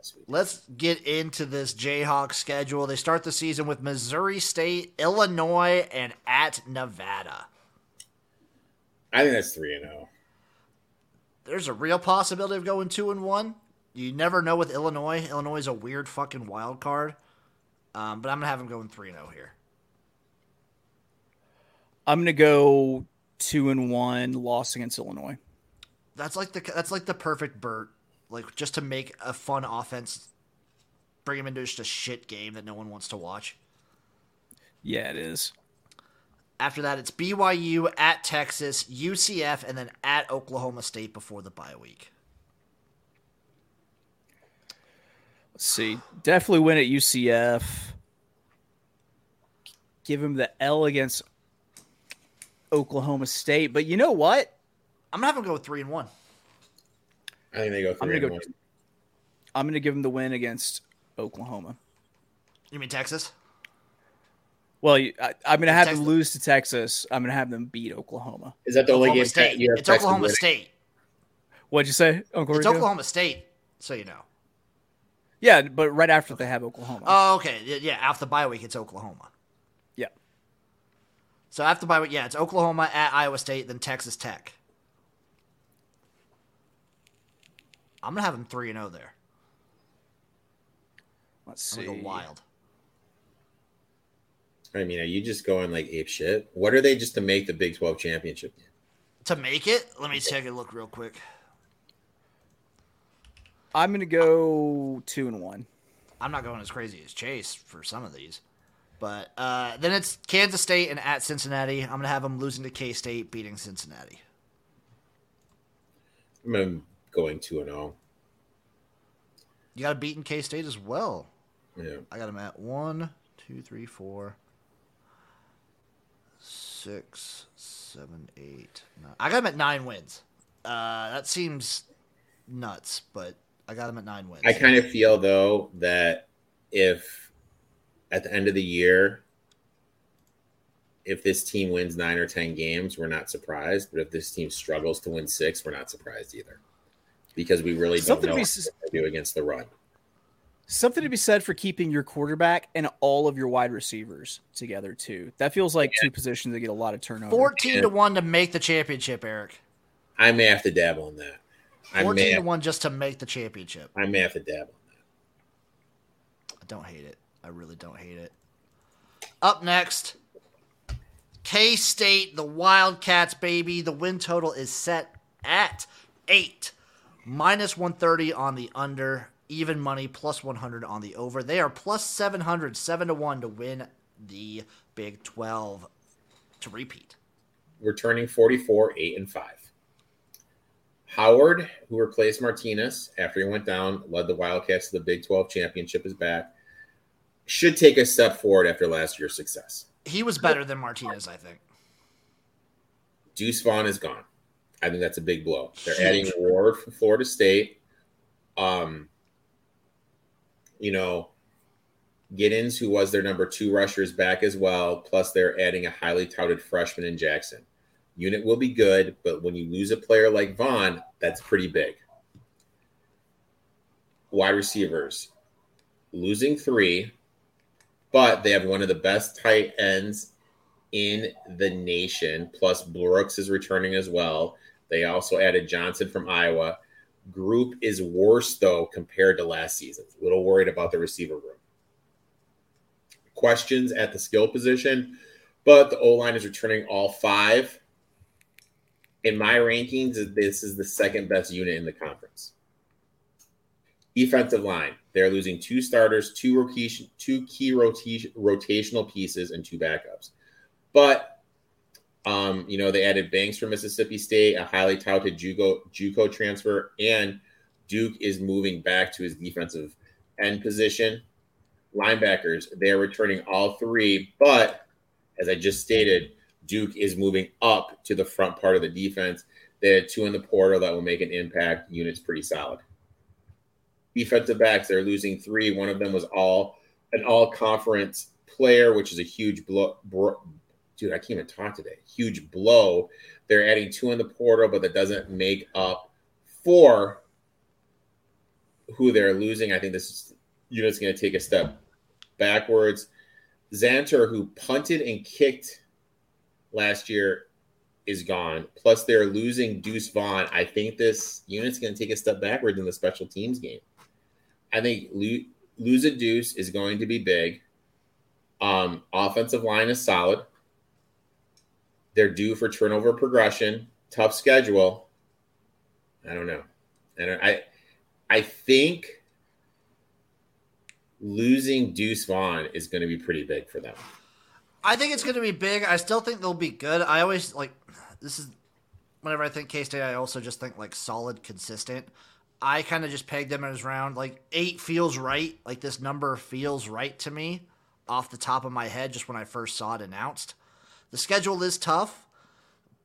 Yes. We Let's get into this Jayhawk schedule. They start the season with Missouri State, Illinois, and at Nevada. I think that's 3 and oh. 0. There's a real possibility of going two and one. You never know with Illinois. Illinois is a weird fucking wild card. Um, but I'm gonna have them going three and zero here. I'm gonna go two and one loss against Illinois That's like the that's like the perfect Burt. Like just to make a fun offense, bring him into just a shit game that no one wants to watch. yeah it is After that, it's BYU at Texas, UCF, and then at Oklahoma State before the bye week. Let's see. Definitely win at UCF. Give him the L against Oklahoma State. But you know what? I'm gonna have them go with three and one. I think they go 3 I'm gonna go 1. I'm going to give them the win against Oklahoma. You mean Texas? Well, you- I, I'm going to have Texas- them lose to Texas. I'm going to have them beat Oklahoma. Is that the only Oklahoma game State. you have It's Texas Oklahoma winning? State. What'd you say, Uncle It's Rico? Oklahoma State, so you know. Yeah, but right after they have Oklahoma. Oh, okay. Yeah, Yeah, after the bye week, it's Oklahoma. yeah. So after the bye week, yeah, it's Oklahoma at Iowa State, then Texas Tech. I'm gonna have them three and zero there. Let's I'm see. go wild. I mean, are you just going like ape shit? What are they just to make the Big 12 championship? to make it. Let me take a look real quick. I'm gonna go two and one. I'm not going as crazy as Chase for some of these. But uh, then it's Kansas State and at Cincinnati. I'm going to have them losing to K State, beating Cincinnati. I'm going 2 and 0. You got to beat in K State as well. Yeah. I got them at one, two, three, four, six, seven, eight, nine. I got them at nine wins. Uh, that seems nuts, but I got them at nine wins. I kind of feel though that if at the end of the year, if this team wins nine or ten games, we're not surprised. But if this team struggles to win six, we're not surprised either, because we really don't Something know to be what to do against the run. Something to be said for keeping your quarterback and all of your wide receivers together too. That feels like two positions that get a lot of turnover. 14 to 1 to make the championship, Erik. I may have to dabble on that. I 14 may to 1 just to make the championship. I may have to dabble in that. I don't hate it. I really don't hate it. Up next, K State, the Wildcats, baby. The win total is set at eight, minus 130 on the under, even money plus 100 on the over. They are plus 700, 7 to 1 to win the Big 12 to repeat. We're turning 44, 8, and 5. Howard, who replaced Martinez after he went down, led the Wildcats to the Big 12 championship, is back. Should take a step forward after last year's success. He was better than Martinez, I think. Deuce Vaughn is gone. I think that's a big blow. They're adding Ward from Florida State. Um, you know, Giddens, who was their number two rusher, is back as well. Plus, they're adding a highly touted freshman in Jackson. Unit will be good, but when you lose a player like Vaughn, that's pretty big. Wide receivers losing three, but they have one of the best tight ends in the nation. Plus, Brooks is returning as well. They also added Johnson from Iowa. Group is worse, though, compared to last season. A little worried about the receiver room. Questions at the skill position, but the O line is returning all five. In my rankings, this is the second best unit in the conference. Defensive line, they're losing two starters, two rotation, two key rotation, rotational pieces, and two backups. But um, you know, they added Banks from Mississippi State, a highly touted JUCO, JUCO transfer, and Duke is moving back to his defensive end position. Linebackers, they're returning all three, but as I just stated, Duke is moving up to the front part of the defense. They had two in the portal that will make an impact. Unit's pretty solid. Defensive backs, they're losing three. One of them was all an all conference player, which is a huge blow. Dude, I can't even talk today. Huge blow. They're adding two in the portal, but that doesn't make up for who they're losing. I think this is, unit's going to take a step backwards. Zentner, who punted and kicked last year, is gone. Plus, they're losing Deuce Vaughn. I think this unit's going to take a step backwards in the special teams game. I think lo- lose a Deuce is going to be big. Um, offensive line is solid. They're due for turnover progression. Tough schedule. I don't know. I I I think losing Deuce Vaughn is going to be pretty big for them. I think it's going to be big. I still think they'll be good. I always like this is whenever I think K State, I also just think like solid, consistent. I kind of just pegged them as round like eight feels right. Like this number feels right to me off the top of my head, just when I first saw it announced. The schedule is tough,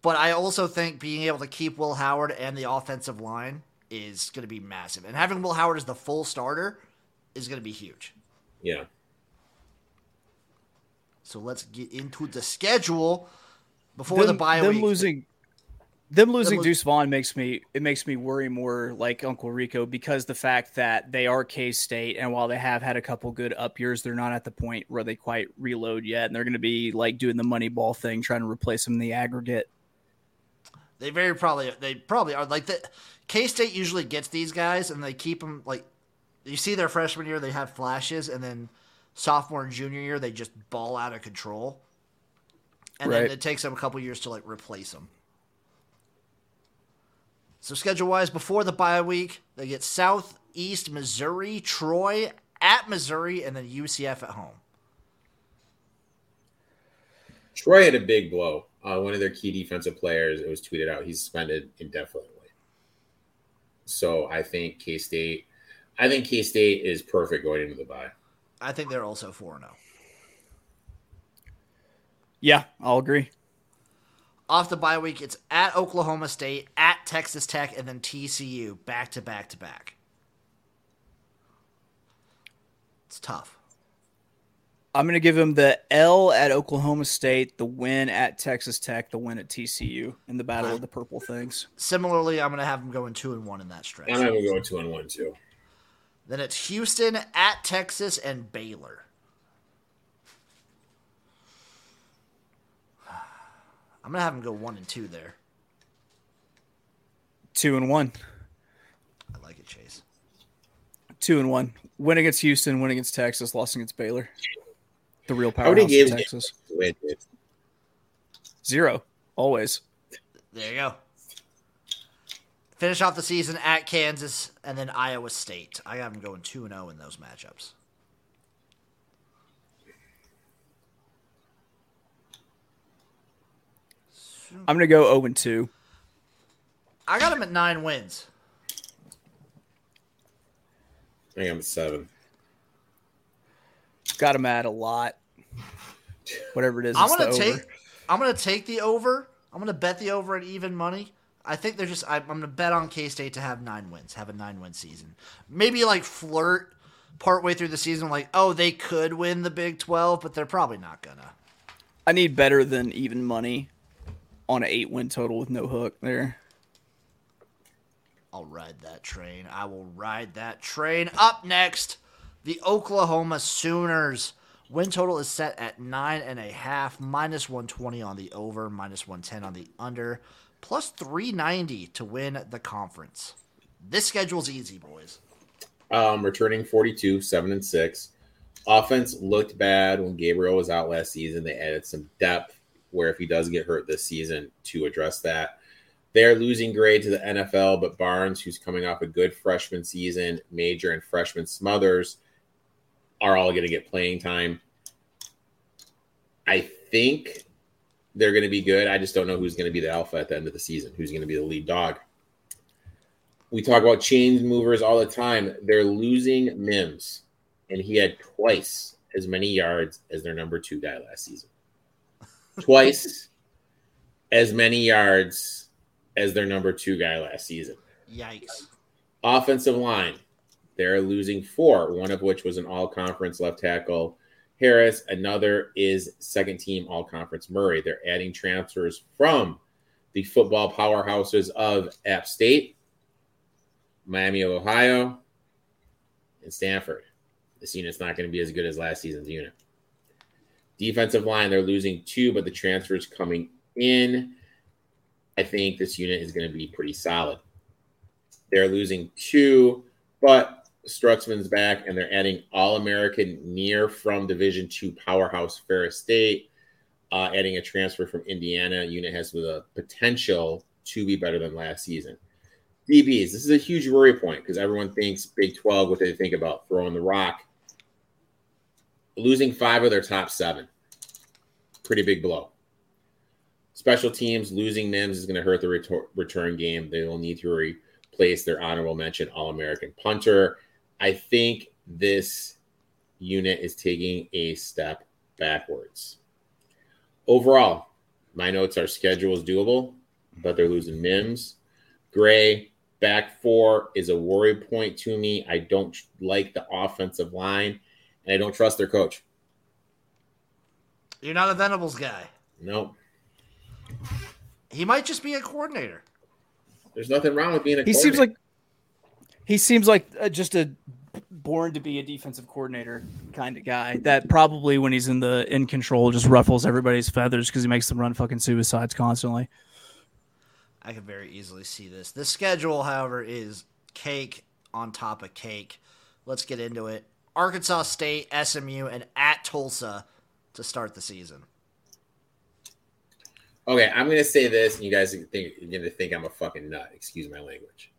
but I also think being able to keep Will Howard and the offensive line is going to be massive. And having Will Howard as the full starter is going to be huge. Yeah. So let's get into the schedule before them, the bye them week. losing them losing lo- Deuce Vaughn makes me it makes me worry more like Uncle Rico because the fact that they are K State and while they have had a couple good up years, they're not at the point where they quite reload yet, and they're going to be like doing the money ball thing, trying to replace them in the aggregate. They very probably they probably are like the K State usually gets these guys and they keep them like you see their freshman year they have flashes and then sophomore and junior year they just ball out of control and then it takes them a couple years to like replace them. So schedule wise, before the bye week, they get Southeast Missouri, Troy at Missouri, and then UCF at home. Troy had a big blow. Uh, one of their key defensive players, it was tweeted out, he's suspended indefinitely. So I think K State, I think K State is perfect going into the bye. I think they're also four zero. Yeah, I'll agree. Off the bye week, it's at Oklahoma State, at Texas Tech, and then TCU back to back to back. It's tough. I'm going to give him the L at Oklahoma State, the win at Texas Tech, the win at TCU in the battle of the purple things. Similarly, I'm going to have them going two and one in that stretch. I'm going to go two and one too. Then it's Houston at Texas and Baylor. I'm gonna have them go one and two there. Two and one. I like it, Chase. Two and one. Win against Houston, win against Texas, lost against Baylor. The real power of Texas. Zero. Always. There you go. Finish off the season at Kansas and then Iowa State. I got them going 2 and 0 in those matchups. I'm going to go 0 and 2. I got them at nine wins. I think I'm at seven. Got them at a lot. Whatever it is. I'm gonna take. Over. I'm gonna take the over. I'm gonna bet the over at even money. I think they're just. I'm gonna bet on K State to have nine wins, have a nine win season. Maybe like flirt partway through the season, like oh they could win the Big Twelve, but they're probably not gonna. I need better than even money on an eight win total with no hook there. I'll ride that train. I will ride that train. Up next, the Oklahoma Sooners. Win total is set at nine and a half, minus 120 on the over, minus 110 on the under, plus 390 to win the conference. This schedule's easy, boys. Um, returning 42, 7 and 6. Offense looked bad when Gabriel was out last season. They added some depth where if he does get hurt this season to address that. They're losing Gray to the NFL, but Barnes, who's coming off a good freshman season, Major and freshman Smothers are all going to get playing time. I think they're going to be good. I just don't know who's going to be the alpha at the end of the season, who's going to be the lead dog. We talk about chain movers all the time. They're losing Mims, and he had twice as many yards as their number two guy last season. Twice as many yards as their number two guy last season. Yikes. Offensive line, they're losing four, one of which was an all conference left tackle. Harris, another is second team all conference Murray. They're adding transfers from the football powerhouses of App State, Miami of Ohio, and Stanford. This unit's not going to be as good as last season's unit. Defensive line, they're losing two, but the transfers coming in. I think this unit is going to be pretty solid. They're losing two, but Stutsman's back, and they're adding All American near from Division two powerhouse Ferris State, uh, adding a transfer from Indiana. Unit has the potential to be better than last season. DBs, this is a huge worry point because everyone thinks Big 12, what they think about throwing the rock. Losing five of their top seven. Pretty big blow. Special teams, losing Mims is going to hurt the retor- return game. They will need to replace their honorable mention All American punter. I think this unit is taking a step backwards. Overall, my notes are schedule is doable, but they're losing Mims. Gray, back four is a worry point to me. I don't like the offensive line, and I don't trust their coach. You're not a Venables guy. Nope. He might just be a coordinator. There's nothing wrong with being a. He seems like he seems like uh, just a born to be a defensive coordinator kind of guy. That probably when he's in the in control just ruffles everybody's feathers because he makes them run fucking suicides constantly. I could very easily see this. The schedule, however, is cake on top of cake. Let's get into it. Arkansas State, SMU, and at Tulsa to start the season. Okay, I'm gonna say this, and you guys are think, you're gonna think I'm a fucking nut. Excuse my language.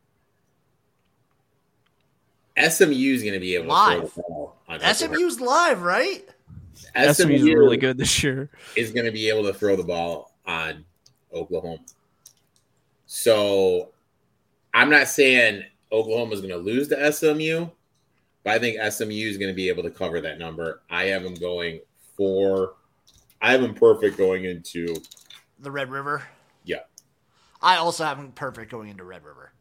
SMU is gonna be able Live. to throw the ball. On Oklahoma. SMU's live, right? SMU's SMU really good this year. is going to be able to throw the ball on Oklahoma. So I'm not saying Oklahoma is going to lose to SMU, but I think SMU is going to be able to cover that number. I have them going for, I have them perfect going into, The Red River. yeah. I also have them perfect going into Red River.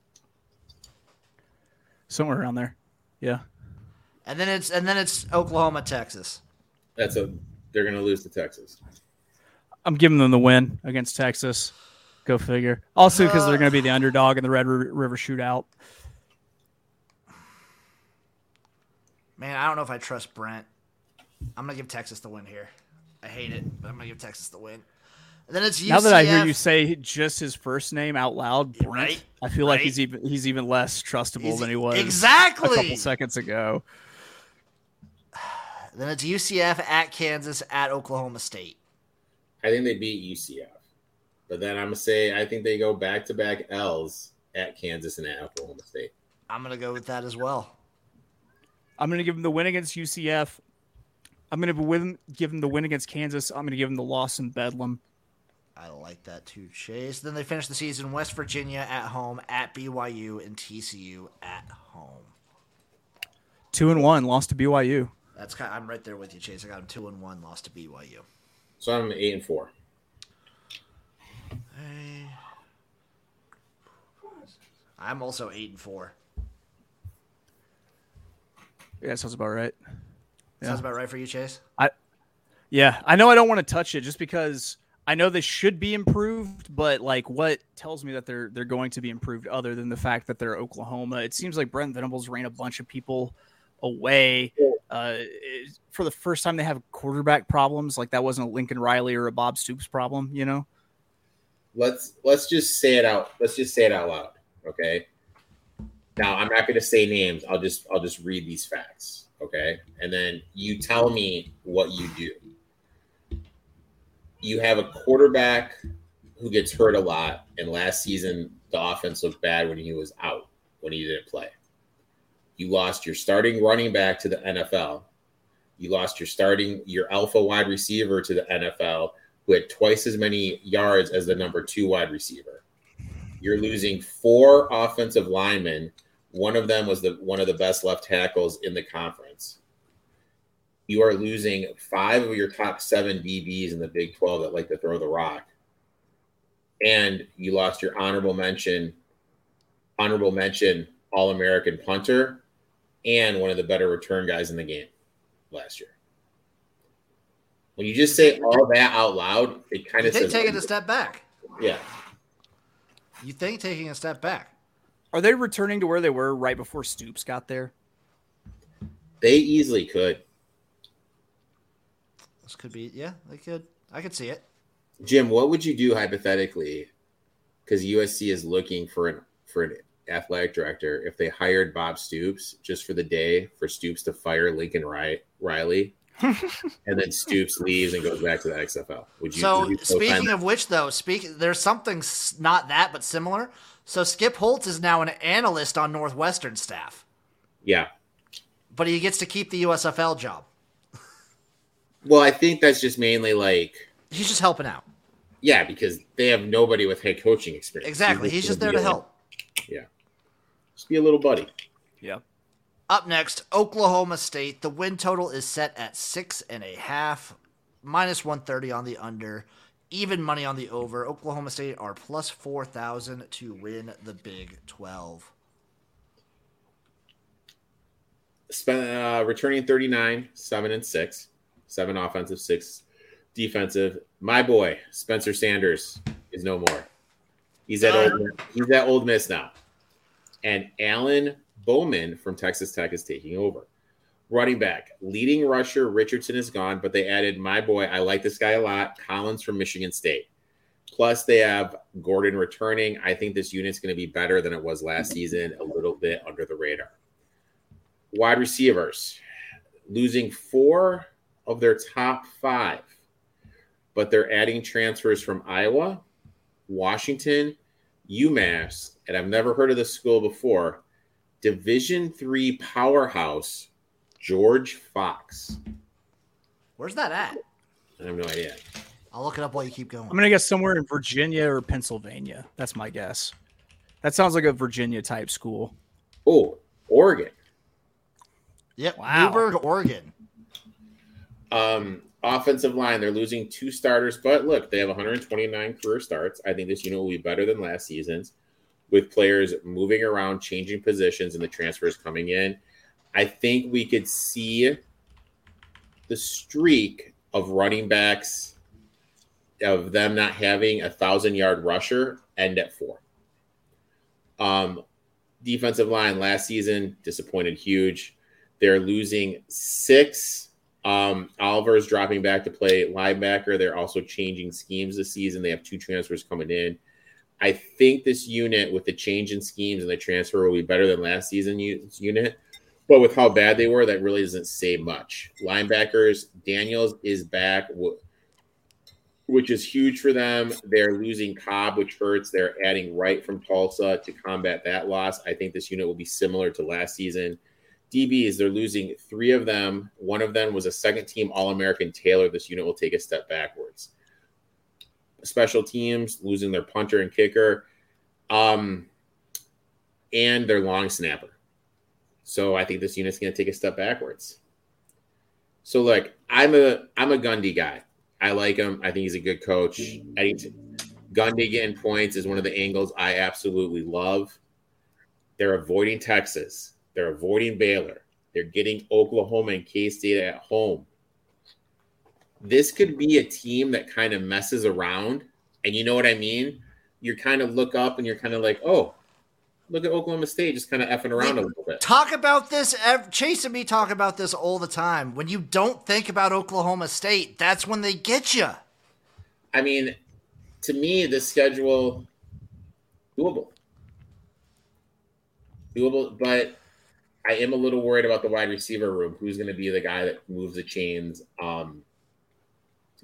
Somewhere around there. Yeah. And then it's and then it's Oklahoma, Texas. That's a, they're going to lose to Texas. I'm giving them the win against Texas. Go figure. Also, because they're uh. going to be the underdog in the Red River shootout. Man, I don't know if I trust Brent. I'm gonna give Texas the win here. I hate it, but I'm gonna give Texas the win. And then it's UCF. Now that I hear you say just his first name out loud, Brent, Right, I feel like he's even he's even less trustable He's- than he was exactly. a couple seconds ago. Then it's UCF at Kansas at Oklahoma State. I think they beat UCF. But then I'm going to say, I think they go back to back L's at Kansas and at Oklahoma State. I'm gonna go with that as well. I'm going to give him the win against UCF. I'm going to give him the win against Kansas. I'm going to give him the loss in Bedlam. I like that too, Chase. Then they finish the season West Virginia at home, at BYU, and TCU at home. Two and one, lost to BYU. That's kind. I'm right there with you, Chase. I got them two and one, lost to BYU. So I'm 8 and 4. I'm also eight and four. Yeah, sounds about right. Yeah. Sounds about right for you, Chase. I, yeah, I know I don't want to touch it just because I know this should be improved, but like what tells me that they're they're going to be improved other than the fact that they're Oklahoma? It seems like Brent Venables ran a bunch of people away. Uh, it- for the first time, they have quarterback problems. Like that wasn't a Lincoln Riley or a Bob Stoops problem, you know? let's let's just say it out let's just say it out loud okay now i'm not going to say names i'll just i'll just read these facts okay and then you tell me what you do you have a quarterback who gets hurt a lot and last season the offense looked bad when he was out when he didn't play you lost your starting running back to the nfl you lost your starting your alpha wide receiver to the nfl who had twice as many yards as the number two wide receiver. You're losing four offensive linemen. One of them was the one of the best left tackles in the conference. You are losing five of your top seven DBs in the Big 12 that like to throw the rock. And you lost your honorable mention, honorable mention All American punter, and one of the better return guys in the game last year. When you just say all that out loud, it kind You of think says taking a step back? yeah. You think taking a step back? Are they returning to where they were right before Stoops got there? They easily could. This could be. Yeah, they could. I could see it. Jim, what would you do hypothetically? Because USC is looking for an for an athletic director. If they hired Bob Stoops just for the day for Stoops to fire Lincoln Riley, and then Stoops leaves and goes back to the XFL, would you? So would you speaking of which, though, speak there's something not that but similar. So Skip Holtz is now an analyst on Northwestern staff, yeah. but he gets to keep the USFL job. Well, I think that's just mainly like He's just helping out. yeah, because they have nobody with head coaching experience. Exactly. He's just there gonna help. be a- help. Just be a little buddy. Yeah. Up next, Oklahoma State. The win total is set at six and a half, minus 130 on the under, even money on the over. Oklahoma State are plus 4,000 to win the Big 12. Spent uh, returning 39, 7 and 6. 7 offensive, 6 defensive. My boy, Spencer Sanders, is no more. He's at old, he's at Ole Miss now. And Alan Bowman from Texas Tech is taking over. Running back, leading rusher Richardson is gone, but they added my boy. I like this guy a lot. Collins from Michigan State. Plus, they have Gordon returning. I think this unit's going to be better than it was last season, a little bit under the radar. Wide receivers, losing four of their top five. but they're adding transfers from Iowa, Washington, UMass, and I've never heard of this school before. Division three powerhouse, George Fox. Where's that at? I have no idea. I'll look it up while you keep going. I'm gonna guess somewhere in Virginia or Pennsylvania. That's my guess. That sounds like a Virginia type school. Oh, Oregon. Yep, Wow. Newberg, Oregon. Um, offensive line, they're losing two starters, but look, they have 129 career starts. I think this unit will be better than last season's with players moving around, changing positions, and the transfers coming in. I think we could see the streak of running backs of them not having a thousand yard rusher end at four. Um, defensive line last season disappointed huge. They're losing six. Um, Oliver's dropping back to play linebacker. They're also changing schemes this season. They have two transfers coming in. I think this unit, with the change in schemes and the transfer, will be better than last season unit. But with how bad they were, that really doesn't say much. Linebackers, Daniels is back, which is huge for them. They're losing Cobb, which hurts. They're adding Wright from Tulsa to combat that loss. I think this unit will be similar to last season. DBs, they're losing three of them. One of them was a second team All American Taylor. This unit will take a step backwards. Special teams, losing their punter and kicker, um, and their long snapper. So I think this unit's going to take a step backwards. So look, I'm a I'm a Gundy guy. I like him. I think he's a good coach. Eddington, Gundy getting points is one of the angles I absolutely love. They're avoiding Texas. They're avoiding Baylor. They're getting Oklahoma and K State at home. This could be a team that kind of messes around. And you know what I mean? You kind of look up and you're kind of like, oh, look at Oklahoma State just kind of effing around a little bit. Talk about this. Chase and me talk about this all the time. When you don't think about Oklahoma State, that's when they get you. I mean, to me, the schedule doable, doable, but I am a little worried about the wide receiver room. Who's going to be the guy that moves the chains? Um,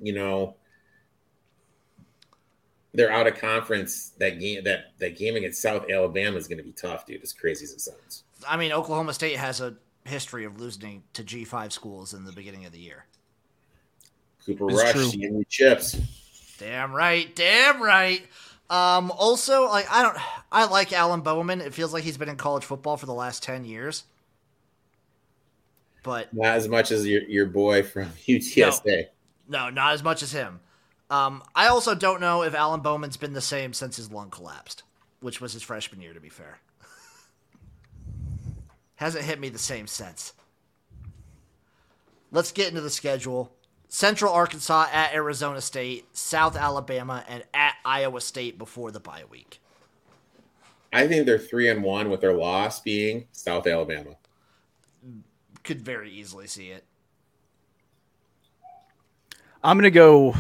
you know, they're out of conference. That game, that that game against South Alabama is going to be tough, dude. As crazy as it sounds. I mean, Oklahoma State has a history of losing to G five schools in the beginning of the year. Cooper It's Rush, true. seeing chips. Damn right, damn right. Um, also, like I don't, I like Alan Bowman. It feels like he's been in college football for the last ten years. But Not as much as your your boy from UTSA. no, not as much as him. Um, I also don't know if Alan Bowman's been the same since his lung collapsed, which was his freshman year. To be fair, hasn't hit me the same since. Let's get into the schedule. Central Arkansas at Arizona State, South Alabama, and at Iowa State before the bye week. I think they're three and one with their loss being South Alabama. Could very easily see it. I'm gonna go.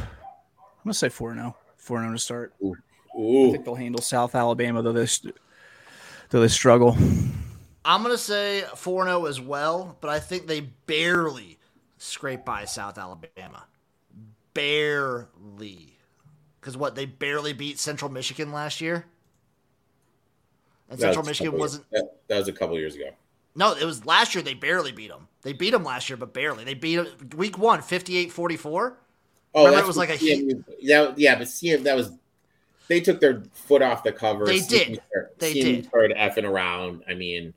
I'm gonna say four zero. Oh. Four zero oh to start. I Ooh, think they'll handle South Alabama though this though they struggle. I'm gonna say 4-0 as well, but I think they barely scrape by South Alabama. Barely. Because what, they barely beat Central Michigan last year? And that Central was a Michigan couple- wasn't. That, that was a couple years ago. No, it was last year they barely beat them. They beat them last year, but barely. They beat 'em- week one, 58 44. Oh, Remember it was like a CMU yeah, yeah, but CMU that was they took their foot off the cover. They did. started- They CMU did. started effing around. I mean,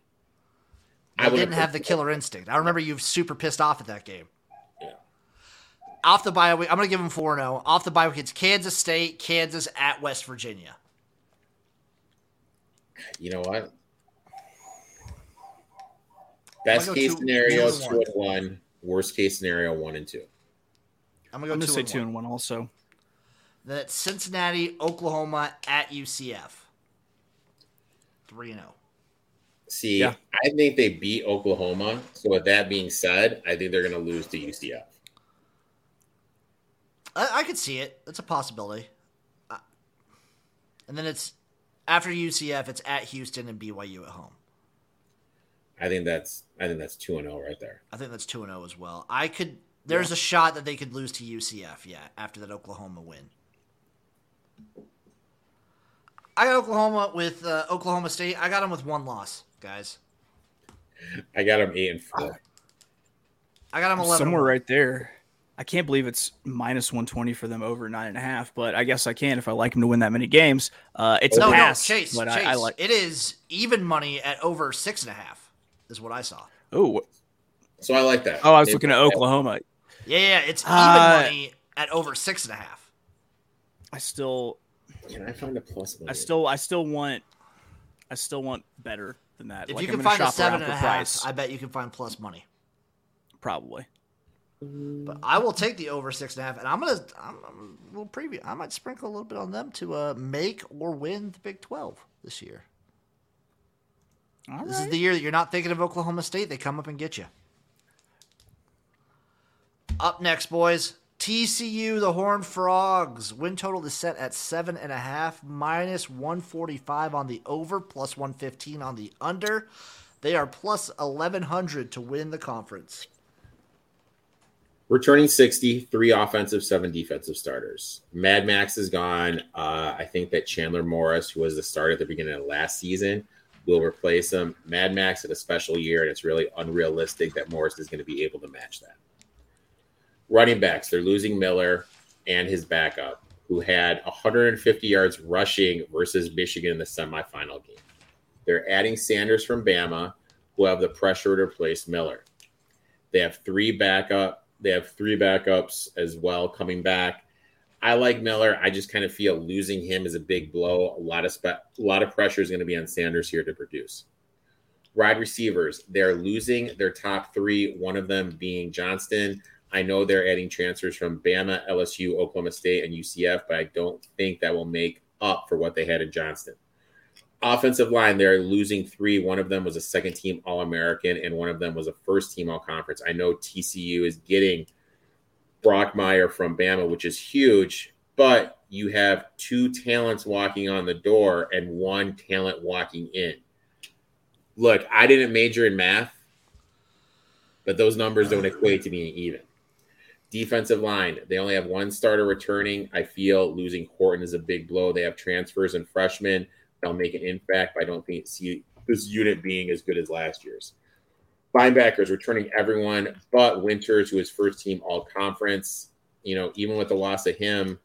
They would've didn't have the killer instinct. I remember you super pissed off at that game. Yeah. Off the bye week, I'm going to give them 4 0. Off the bye week, it's Kansas State, Kansas at West Virginia. You know what? Best case two- scenario, two and two and one. Worst case scenario, one and two. I'm I'm going gonna to say go 2 and 1. and one also. Then it's Cincinnati, Oklahoma at UCF. 3 and 0. See, Yeah. I think they beat Oklahoma. So with that being said, I think they're going to lose to UCF. I, I could see it. That's a possibility. Uh, and then it's after UCF, it's at Houston and BYU at home. I think that's I think that's two and zero right there. I think that's 2 and 0 as well. I could There's a shot that they could lose to UCF, yeah, after that Oklahoma win. I got Oklahoma with uh, Oklahoma State. I got them with one loss, guys. I got them eight and four. I got them eleven. Somewhere right there. I can't believe it's minus 120 for them over nine and a half, but I guess I can if I like them to win that many games. Uh, it's no, a pass, no, Chase. but Chase, I, I like. it is even money at over six and a half. Is what I saw. Oh, So I like that. oh, I was They- looking at Oklahoma. Yeah, yeah, it's even Uh, money at over six and a half. I still, Can I find a plus one? I still, I still want, I still want better than that. If Like, you I'm can find a shop seven around and a for half, price, I bet you can find plus money. probably. But I will take the over six and a half, and I'm gonna I'm, I'm a little preview. I might sprinkle a little bit on them to uh, make or win the Big Twelve this year. All This is the year that you're not thinking of Oklahoma State. They come up and get you. Up next, boys. TCU, the Horned Frogs. Win total is set at seven and a half, minus 145 on the over, plus 115 on the under. They are plus 1100 to win the conference. Returning 60, three offensive, seven defensive starters. Mad Max is gone. Uh, I think that Chandler Morris, who was the starter at the beginning of last season, will replace him. Mad Max had a special year, and it's really unrealistic that Morris is going to be able to match that. Running backs, they're losing Miller and his backup, who had 150 yards rushing versus Michigan in the semifinal game. They're adding Sanders from Bama, who have the pressure to replace Miller. They have three backup. They have three backups as well coming back. I like Miller. I just kind of feel losing him is a big blow. A lot of spe- a lot of pressure is going to be on Sanders here to produce. Wide receivers, they're losing their top three. One of them being Johnston. I know they're adding transfers from Bama, LSU, Oklahoma State, and UCF, but I don't think that will make up for what they had in Johnston. Offensive line, they're losing three. One of them was a second team All American, and one of them was a first team All Conference. I know TCU is getting Brockmeyer from Bama, which is huge, but you have two talents walking on the door and one talent walking in. Look, I didn't major in math, but those numbers don't equate to being even. Defensive line, they only have one starter returning. I feel losing Horton is a big blow. They have transfers and freshmen. They'll make an impact, but I don't think see this unit being as good as last year's. Linebackers returning everyone but Winters, who is first team all conference. You know, even with the loss of him,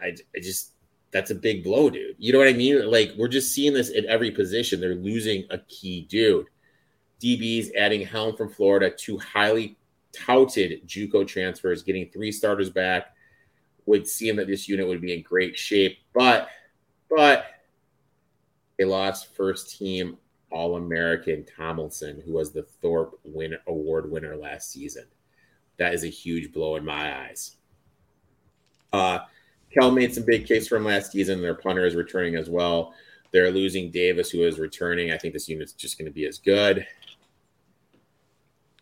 I, I just that's a big blow, dude. You know what I mean? Like we're just seeing this at every position. They're losing a key dude. DBs adding Helm from Florida, two highly touted JUCO transfers, getting three starters back. Would seem that this unit would be in great shape, but but they lost first team All American Tomlinson, who was the Thorpe win award winner last season. That is a huge blow in my eyes. Uh, Kel made some big kicks from last season. Their punter is returning as well. They're losing Davis, who is returning. I think this unit's just going to be as good.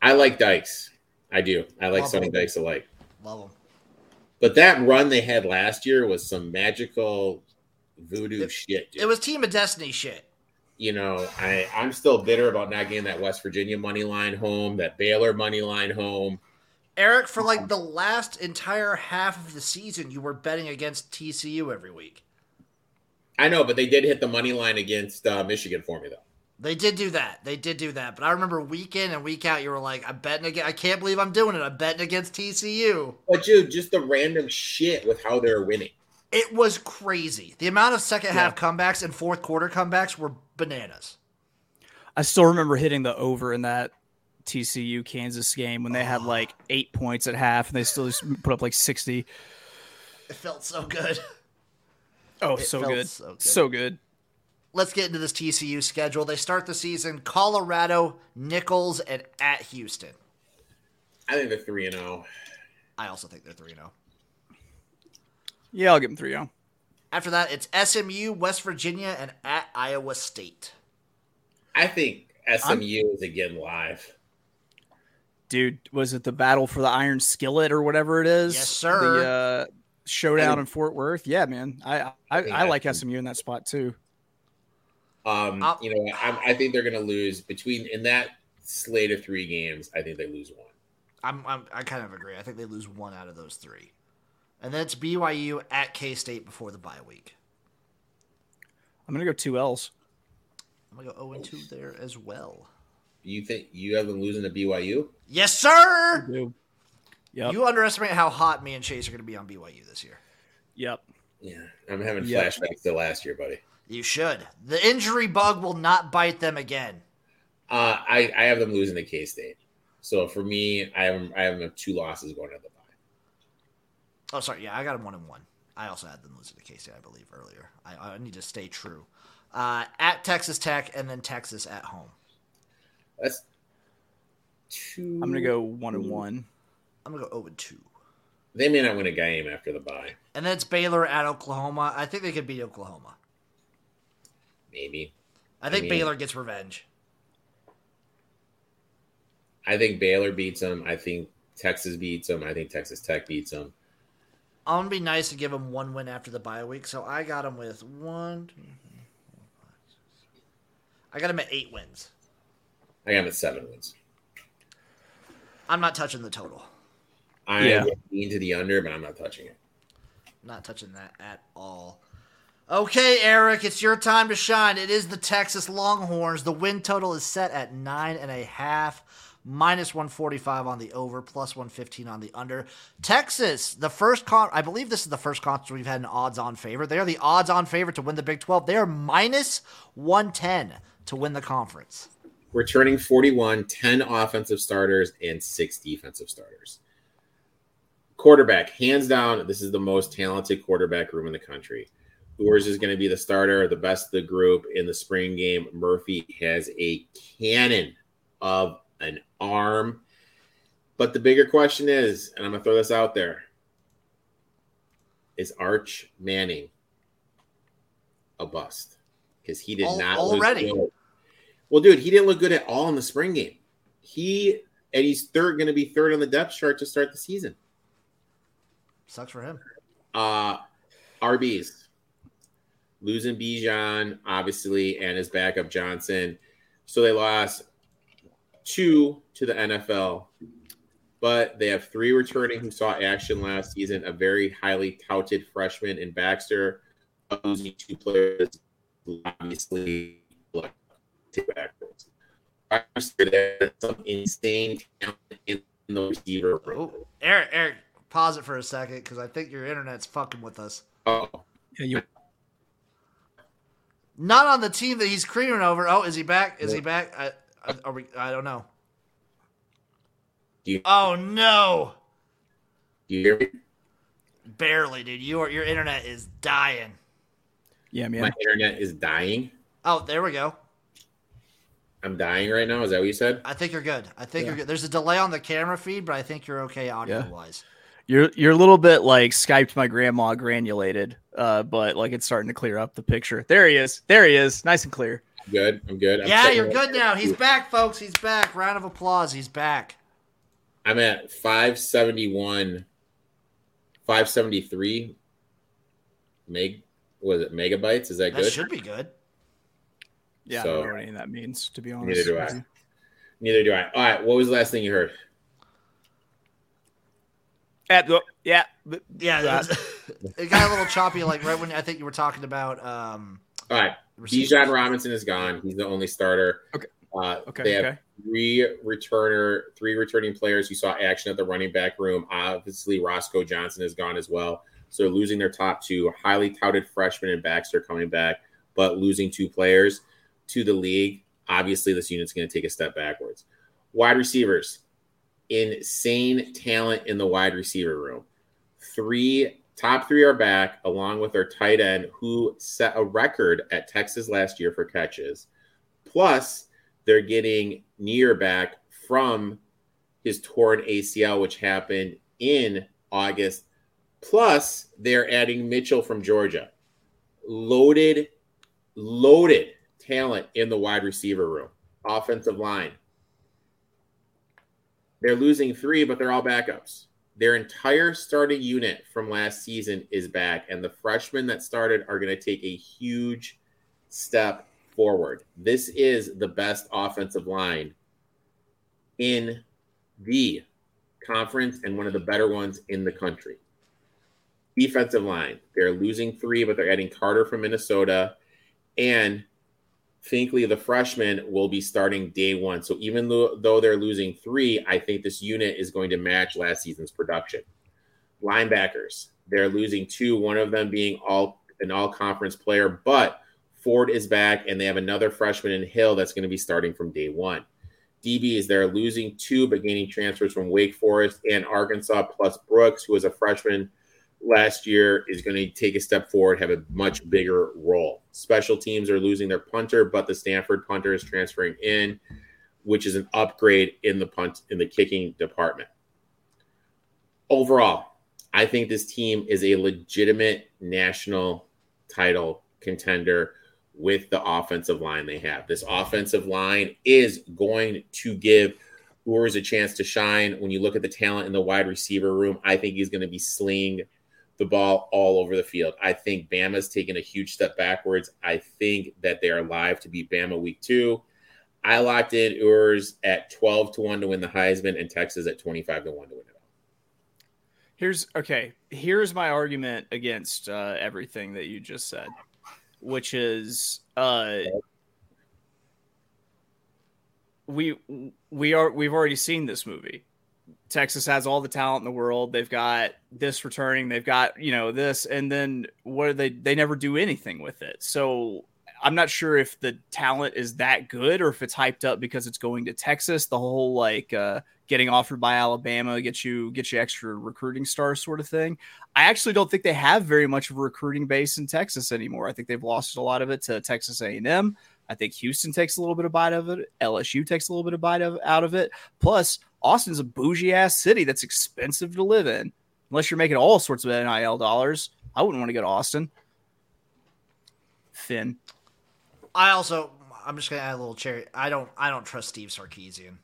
I like Dykes. I do. I like Love Sonny. Dykes alike. Love them. But that run they had last year was some magical voodoo It- shit, dude. It was Team of Destiny shit. you know, I, I'm still bitter about not getting that West Virginia money line home, that Baylor money line home. Eric, for like the last entire half of the season, you were betting against TCU every week. I know, but they did hit the money line against uh, Michigan for me, though. They did do that. They did do that. But I remember week in and week out, you were like, "I'm betting against. I can't believe I'm doing it. I'm betting against TCU." But dude, just the random shit with how they're winning. It was crazy. The amount of second half comebacks and fourth quarter comebacks were bananas. I still remember hitting the over in that TCU Kansas game when they Oh. had ah. like eight points at half and they still just put up like 60. It felt so good. Oh, It so felt good. so good. So good. Let's get into this TCU schedule. They start the season Colorado, Nicholls, and at Houston. I think they're three and oh. zero. I also think they're 3 0. Yeah, I'll give them 3 0. After that, it's SMU, West Virginia, and at Iowa State. I think SMU is again live. Dude, was it the battle for the Iron Skillet or whatever it is? Yes, sir. The uh, showdown I- in Fort Worth. Yeah, man. I I, think I like SMU in that spot too. Um, I'll- you know, I, I think they're going to lose between in that slate of three games. I think they lose one. I'm, I'm I kind of agree. I think they lose one out of those three, and that's BYU at K State before the bye week. I'm gonna go two L's. I'm gonna go 0 and 2 there as well. You think you have them losing to BYU? Yes, sir. Yep. You underestimate how hot me and Chase are gonna be on BYU this year. Yep. Yeah, I'm having Yeah. flashbacks to last year, buddy. You should. The injury bug will not bite them again. Uh, I I have them losing the K State. So for me, I have I have two losses going to the bye. Oh, sorry. Yeah, I got them one and one. I also had them losing to K State, I believe, earlier. I, I need to stay true. Uh, at Texas Tech and then Texas at home. That's two. I'm gonna go one and one. I'm gonna go 0 and 2. They may not win a game after the bye. And then it's Baylor at Oklahoma. I think they could beat Oklahoma. Maybe. I think mean- Baylor gets revenge. I think Baylor beats them. I think Texas beats them. I think Texas Tech beats them. I'm gonna be nice to give them one win after the bye week, so I got them with one. two, three, four, five, six. I got them at eight wins. I got them at seven wins. I'm not touching the total. I Yeah. would lean to the under, but I'm not touching it. Not touching that at all. Okay, Eric, it's your time to shine. It is the Texas Longhorns. The win total is set at nine and a half, minus 145 on the over, plus 115 on the under. Texas, the first con, I believe this is the first conference we've had an odds-on favorite. They are the odds-on favorite to win the Big 12. They are minus 110 to win the conference. Returning 41, 10 offensive starters, and six defensive starters. Quarterback, hands down, this is the most talented quarterback room in the country. Ewers is going to be the starter, the best of the group in the spring game. Murphy has a cannon of an arm. But the bigger question is, and I'm going to throw this out there is Arch Manning a bust? Because he did Al- not already? Well, dude, he didn't look good at all in the spring game. He and he's third, going to be third on the depth chart to start the season. Sucks for him. Uh, RBs losing Bijan, obviously, and his backup Johnson. So they lost two to the NFL, but they have three returning who saw action last season. A very highly touted freshman in Baxter, losing two players, obviously look to backwards. There's some insane talent in the receiver room. Oh, Eric, Eric, pause it for a second because I think your internet's fucking with us. Oh, Yeah, you, Not on the team that he's creaming over. Oh, is he back? Is he back? I, I, are we, I don't know. Do you- Oh no! do you hear me? Barely, dude. Your your internet is dying. yeah, man. My internet is dying. Oh, there we go. I'm dying right now. Is that what you said? I think you're good. I think Yeah. you're good. There's a delay on the camera feed, but I think you're okay audio wise. You're you're a little bit like Skyped my grandma granulated, uh, but like it's starting to clear up the picture. There he is. There he is. Nice and clear. I'm good. I'm good. I'm Yeah, you're good now. He's back, folks. He's back. Round of applause. He's back. I'm at 571, 573 meg. Was it megabytes? Is that That good? should be good. Yeah, So- I don't know what any of that means, to be honest. Neither do I. Neither do I. All right. What was the last thing you heard? Yeah. Yeah, That- it got a little choppy, like right when I think you were talking about. Um, All right. receivers. Bijan Robinson is gone. He's the only starter. Okay. Uh, Okay, They have okay. three returner, three returning players who saw action at the running back room. Obviously, Roschon Johnson is gone as well. So they're losing their top two, highly touted freshman and Baxter coming back, but losing two players to the league. Obviously, this unit's going to take a step backwards. Wide receivers, insane talent in the wide receiver room. Three top three are back, along with their tight end, who set a record at Texas last year for catches. Plus, they're getting Neyor back from his torn ACL, which happened in August. Plus, they're adding Mitchell from Georgia. Loaded, loaded talent in the wide receiver room, offensive line. They're losing three, but they're all backups. Their entire starting unit from last season is back, and the freshmen that started are going to take a huge step forward. This is the best offensive line in the conference and one of the better ones in the country. Defensive line, they're losing three, but they're adding Carter from Minnesota, and Finkley, the freshman, will be starting day one. So even though, though they're losing three, I think this unit is going to match last season's production. Linebackers, they're losing two, one of them being all an all conference player, but Ford is back and they have another freshman in Hill that's going to be starting from day one. DBs, they're losing two, but gaining transfers from Wake Forest and Arkansas, plus Brooks, who is a freshman last year, is going to take a step forward, have a much bigger role. Special teams are losing their punter, but the Stanford punter is transferring in, which is an upgrade in the punt in the kicking department. Overall, I think this team is a legitimate national title contender with the offensive line they have. This offensive line is going to give Ewers a chance to shine. When you look at the talent in the wide receiver room, I think he's going to be slinging the ball all over the field. I think Bama's taken a huge step backwards. I think that they are live to beat Bama week two. I locked in Ewers at 12 to 1 to win the Heisman and Texas at 25 to 1 to win it all. Here's okay. Here's my argument against uh, everything that you just said which is uh, we we are we've already seen this movie. Texas has all the talent in the world. They've got this returning. They've got you know this, and then what are they? They never do anything with it. So I'm not sure if the talent is that good or if it's hyped up because it's going to Texas. The whole like uh, getting offered by Alabama get you get you extra recruiting stars sort of thing. I actually don't think they have very much of a recruiting base in Texas anymore. I think they've lost a lot of it to Texas A&M. I think Houston takes a little bit of bite of it. LSU takes a little bit of bite of, out of it. Plus, Austin's a bougie ass city that's expensive to live in. Unless you're making all sorts of NIL dollars, I wouldn't want to go to Austin. Finn. I also I'm just gonna add a little cherry. I don't I don't trust Steve Sarkisian.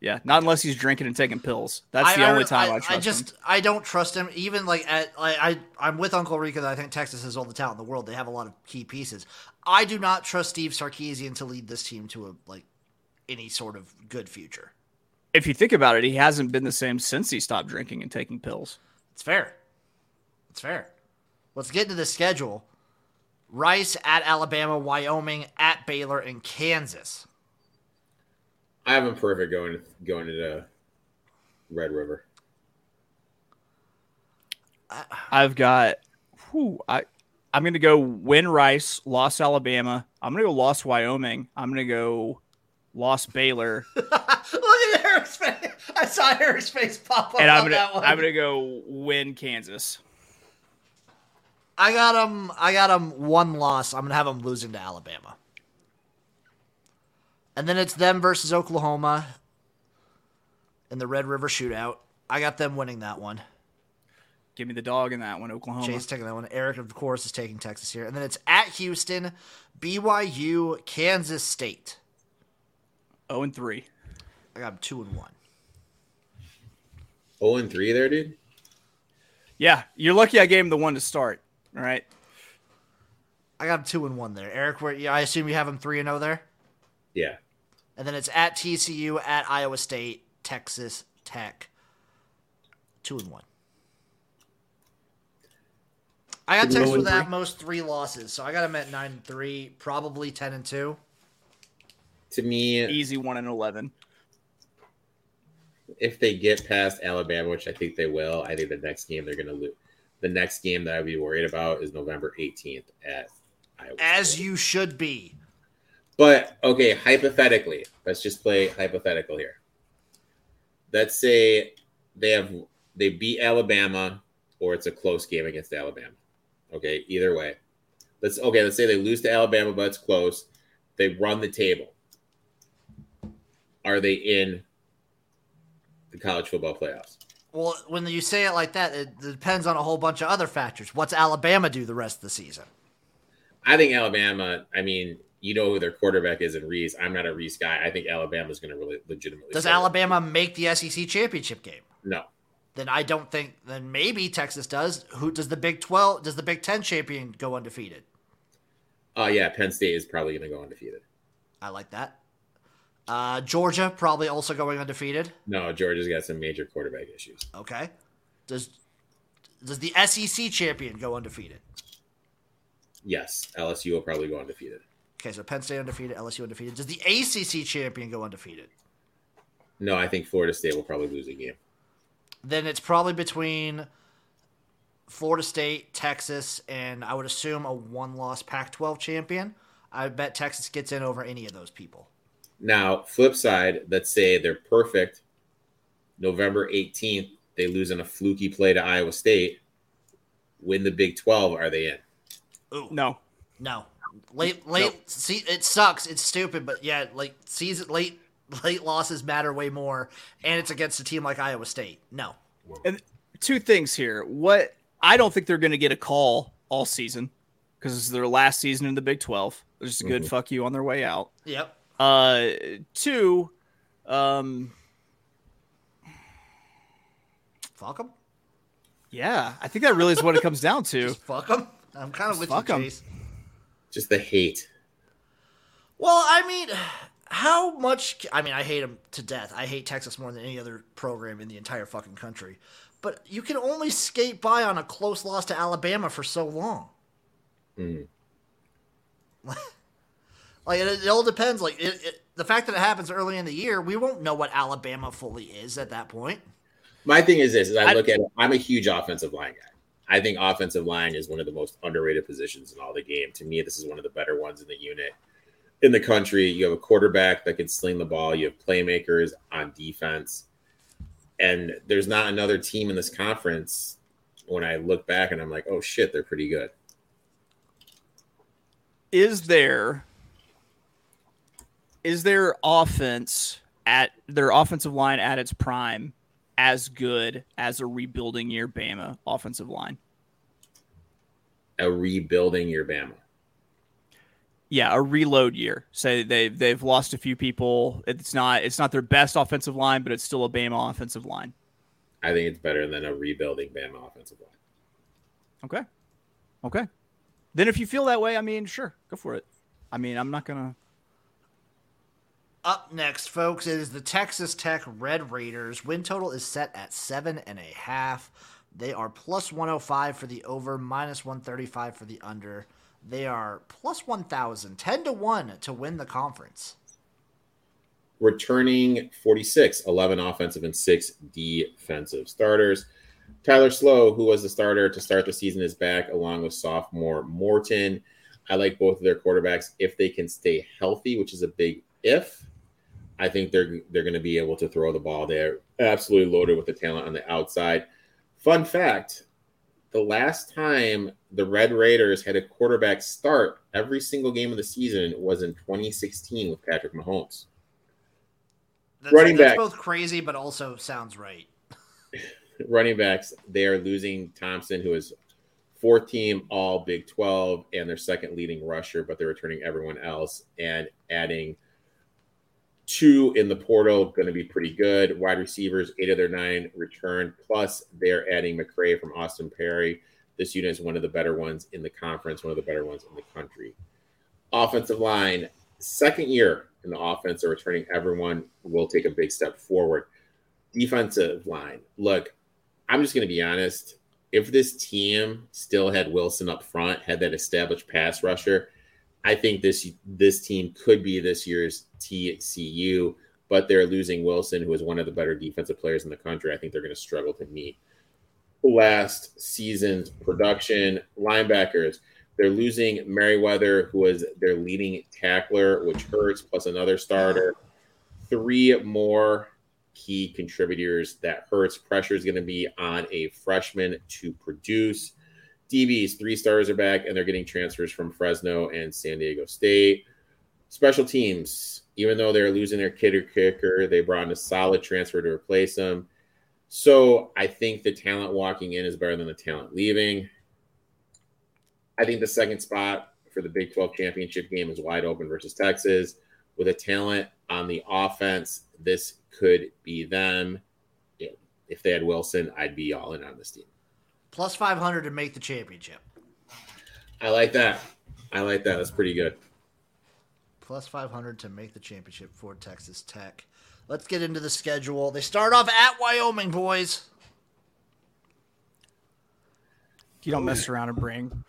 Yeah, not unless he's drinking and taking pills. That's the I, only time I, I, trust I just him. I don't trust him. Even like at I, I I'm with Uncle Rico that I think Texas has all the talent in the world. They have a lot of key pieces. I do not trust Steve Sarkisian to lead this team to a like any sort of good future. If you think about it, he hasn't been the same since he stopped drinking and taking pills. It's fair. It's fair. Let's get into the schedule. Rice at Alabama, Wyoming at Baylor, and Kansas. I have him perfect going going to Red River. I've got. Whew, I I'm gonna go win Rice, lost Alabama. I'm gonna go lost Wyoming. I'm gonna go lost Baylor, Look at Eric's face. I saw Eric's face pop up and I'm on gonna that one. I'm gonna go win Kansas. I got him. I got him one loss. I'm gonna have him losing to Alabama, and then it's them versus Oklahoma in the Red River Shootout. I got them winning that one. Give me the dog in that one, Oklahoma. Jay's taking that one. Eric, of course, is taking Texas here, and then it's at Houston, BYU, Kansas State. Oh and three. I got 'em two and one. 0 and 3 there, dude. Yeah, you're lucky I gave him the one to start. All right. I got 'em two and one there. Eric, where yeah, I assume you have them three and zero there, Yeah. And then it's at TCU, at Iowa State, Texas Tech, two and one. I got Texas with at most three losses, so I got them at nine and three, probably ten and two. To me, Easy one and eleven. if they get past Alabama, which I think they will, I think the next game they're going to lose. The next game that I'd be worried about is November 18th at Iowa. As State. you should be. But okay, hypothetically, let's just play hypothetical here. Let's say they have they beat Alabama, or it's a close game against Alabama. Okay, either way. Let's okay. Let's say they lose to Alabama, but it's close. They run the table. Are they in the college football playoffs? Well, when you say it like that, it depends on a whole bunch of other factors. What's Alabama do the rest of the season? I think Alabama. I mean, you know who their quarterback is in Reese. I'm not a Reese guy. I think Alabama's going to really legitimately. Does. Alabama make the SEC championship game? No. Then I don't think. Then maybe Texas does. Who does the Big Twelve? Does the Big Ten champion go undefeated? Oh yeah, Penn State is probably going to go undefeated. I like that. Uh, Georgia probably also going undefeated. No, Georgia's got some major quarterback issues. Okay. Does does the SEC champion go undefeated? Yes, LSU will probably go undefeated. Okay, so Penn State undefeated, LSU undefeated. Does the ACC champion go undefeated? No, I think Florida State will probably lose a game. Then it's probably between Florida State, Texas, and I would assume a one-loss Pac-12 champion. I bet Texas gets in over any of those people. Now, flip side, let's say they're perfect. November 18th, they lose in a fluky play to Iowa State. Win the Big 12, are they in? Ooh, No. no. Late, late. Nope. See, it sucks. It's stupid, but yeah, like season late, late losses matter way more, and it's against a team like Iowa State. No. And Two things here. What I don't think they're going to get a call all season because it's their last season in the Big 12. It's just a good Mhm. fuck you on their way out. Yep. Uh, two, um, Fuck them. yeah, I think that really is what it comes down to. Just fuck them. I'm kind of Just with fuck you, 'em. Chase. Just the hate. Well, I mean, how much? I mean, I hate them to death. I hate Texas more than any other program in the entire fucking country. But you can only skate by on a close loss to Alabama for so long. Mhm. Like it, it all depends. Like it, it, the fact that it happens early in the year, we won't know what Alabama fully is at that point. My thing is this: is I, I- look at it. I'm a huge offensive line guy. I think offensive line is one of the most underrated positions in all the game. To me, this is one of the better ones in the unit in the country. You have a quarterback that can sling the ball. You have playmakers on defense, and there's not another team in this conference. When I look back and I'm like, oh shit, they're pretty good. Is there is their offense at their offensive line at its prime as good as a rebuilding year Bama offensive line? A rebuilding your Bama. Yeah, a reload year. Say they've they've lost a few people. It's not it's not their best offensive line, but it's still a Bama offensive line. I think it's better than a rebuilding Bama offensive line. Okay. Okay. Then if you feel that way, I mean, sure, go for it. I mean, I'm not gonna. Up next, folks, is the Texas Tech Red Raiders. Win total is set at seven and a half. They are plus 105 for the over, minus 135 for the under. They are plus 1,000, 10 to 1 to win the conference. returning 46, 11 offensive and 6 defensive starters. Tyler Slow, who was the starter to start the season, is back along with sophomore Morton. I like both of their quarterbacks if they can stay healthy, which is a big if. I think they're they're going to be able to throw the ball. They're absolutely loaded with the talent on the outside. Fun fact: the last time the Red Raiders had a quarterback start every single game of the season was in 2016 with Patrick Mahomes. That's, Running that's back. both crazy, but also sounds right. running backs, they are losing Thompson, who is fourth team all Big 12 and their second leading rusher, but they're returning everyone else and adding two in the portal, going to be pretty good. Wide receivers, eight of their nine return, plus they're adding McCray from Austin Peay. This unit is one of the better ones in the conference, one of the better ones in the country. Offensive line, second year in the offense, they're returning everyone, will take a big step forward defensive line. Look, I'm just going to be honest. If this team still had Wilson up front, had that established pass rusher, I think this this team could be this year's TCU. But they're losing Wilson, who is one of the better defensive players in the country. I think they're going to struggle to meet last season's production. Linebackers, they're losing Merriweather, who was their leading tackler, which hurts, plus another starter. Three more key contributors that hurts. Pressure is going to be on a freshman to produce. DBs, three stars are back, and they're getting transfers from Fresno and San Diego State. Special teams, even though they're losing their kicker kicker, they brought in a solid transfer to replace them. So I think the talent walking in is better than the talent leaving. I think the second spot for the Big 12 championship game is wide open versus Texas. With a talent on the offense, this could be them. If they had Wilson, I'd be all in on this team. Plus 500 to make the championship. I like that. I like that. That's pretty good. plus 500 to make the championship for Texas Tech. Let's get into the schedule. They start off at Wyoming, boys. You don't mess around and bring.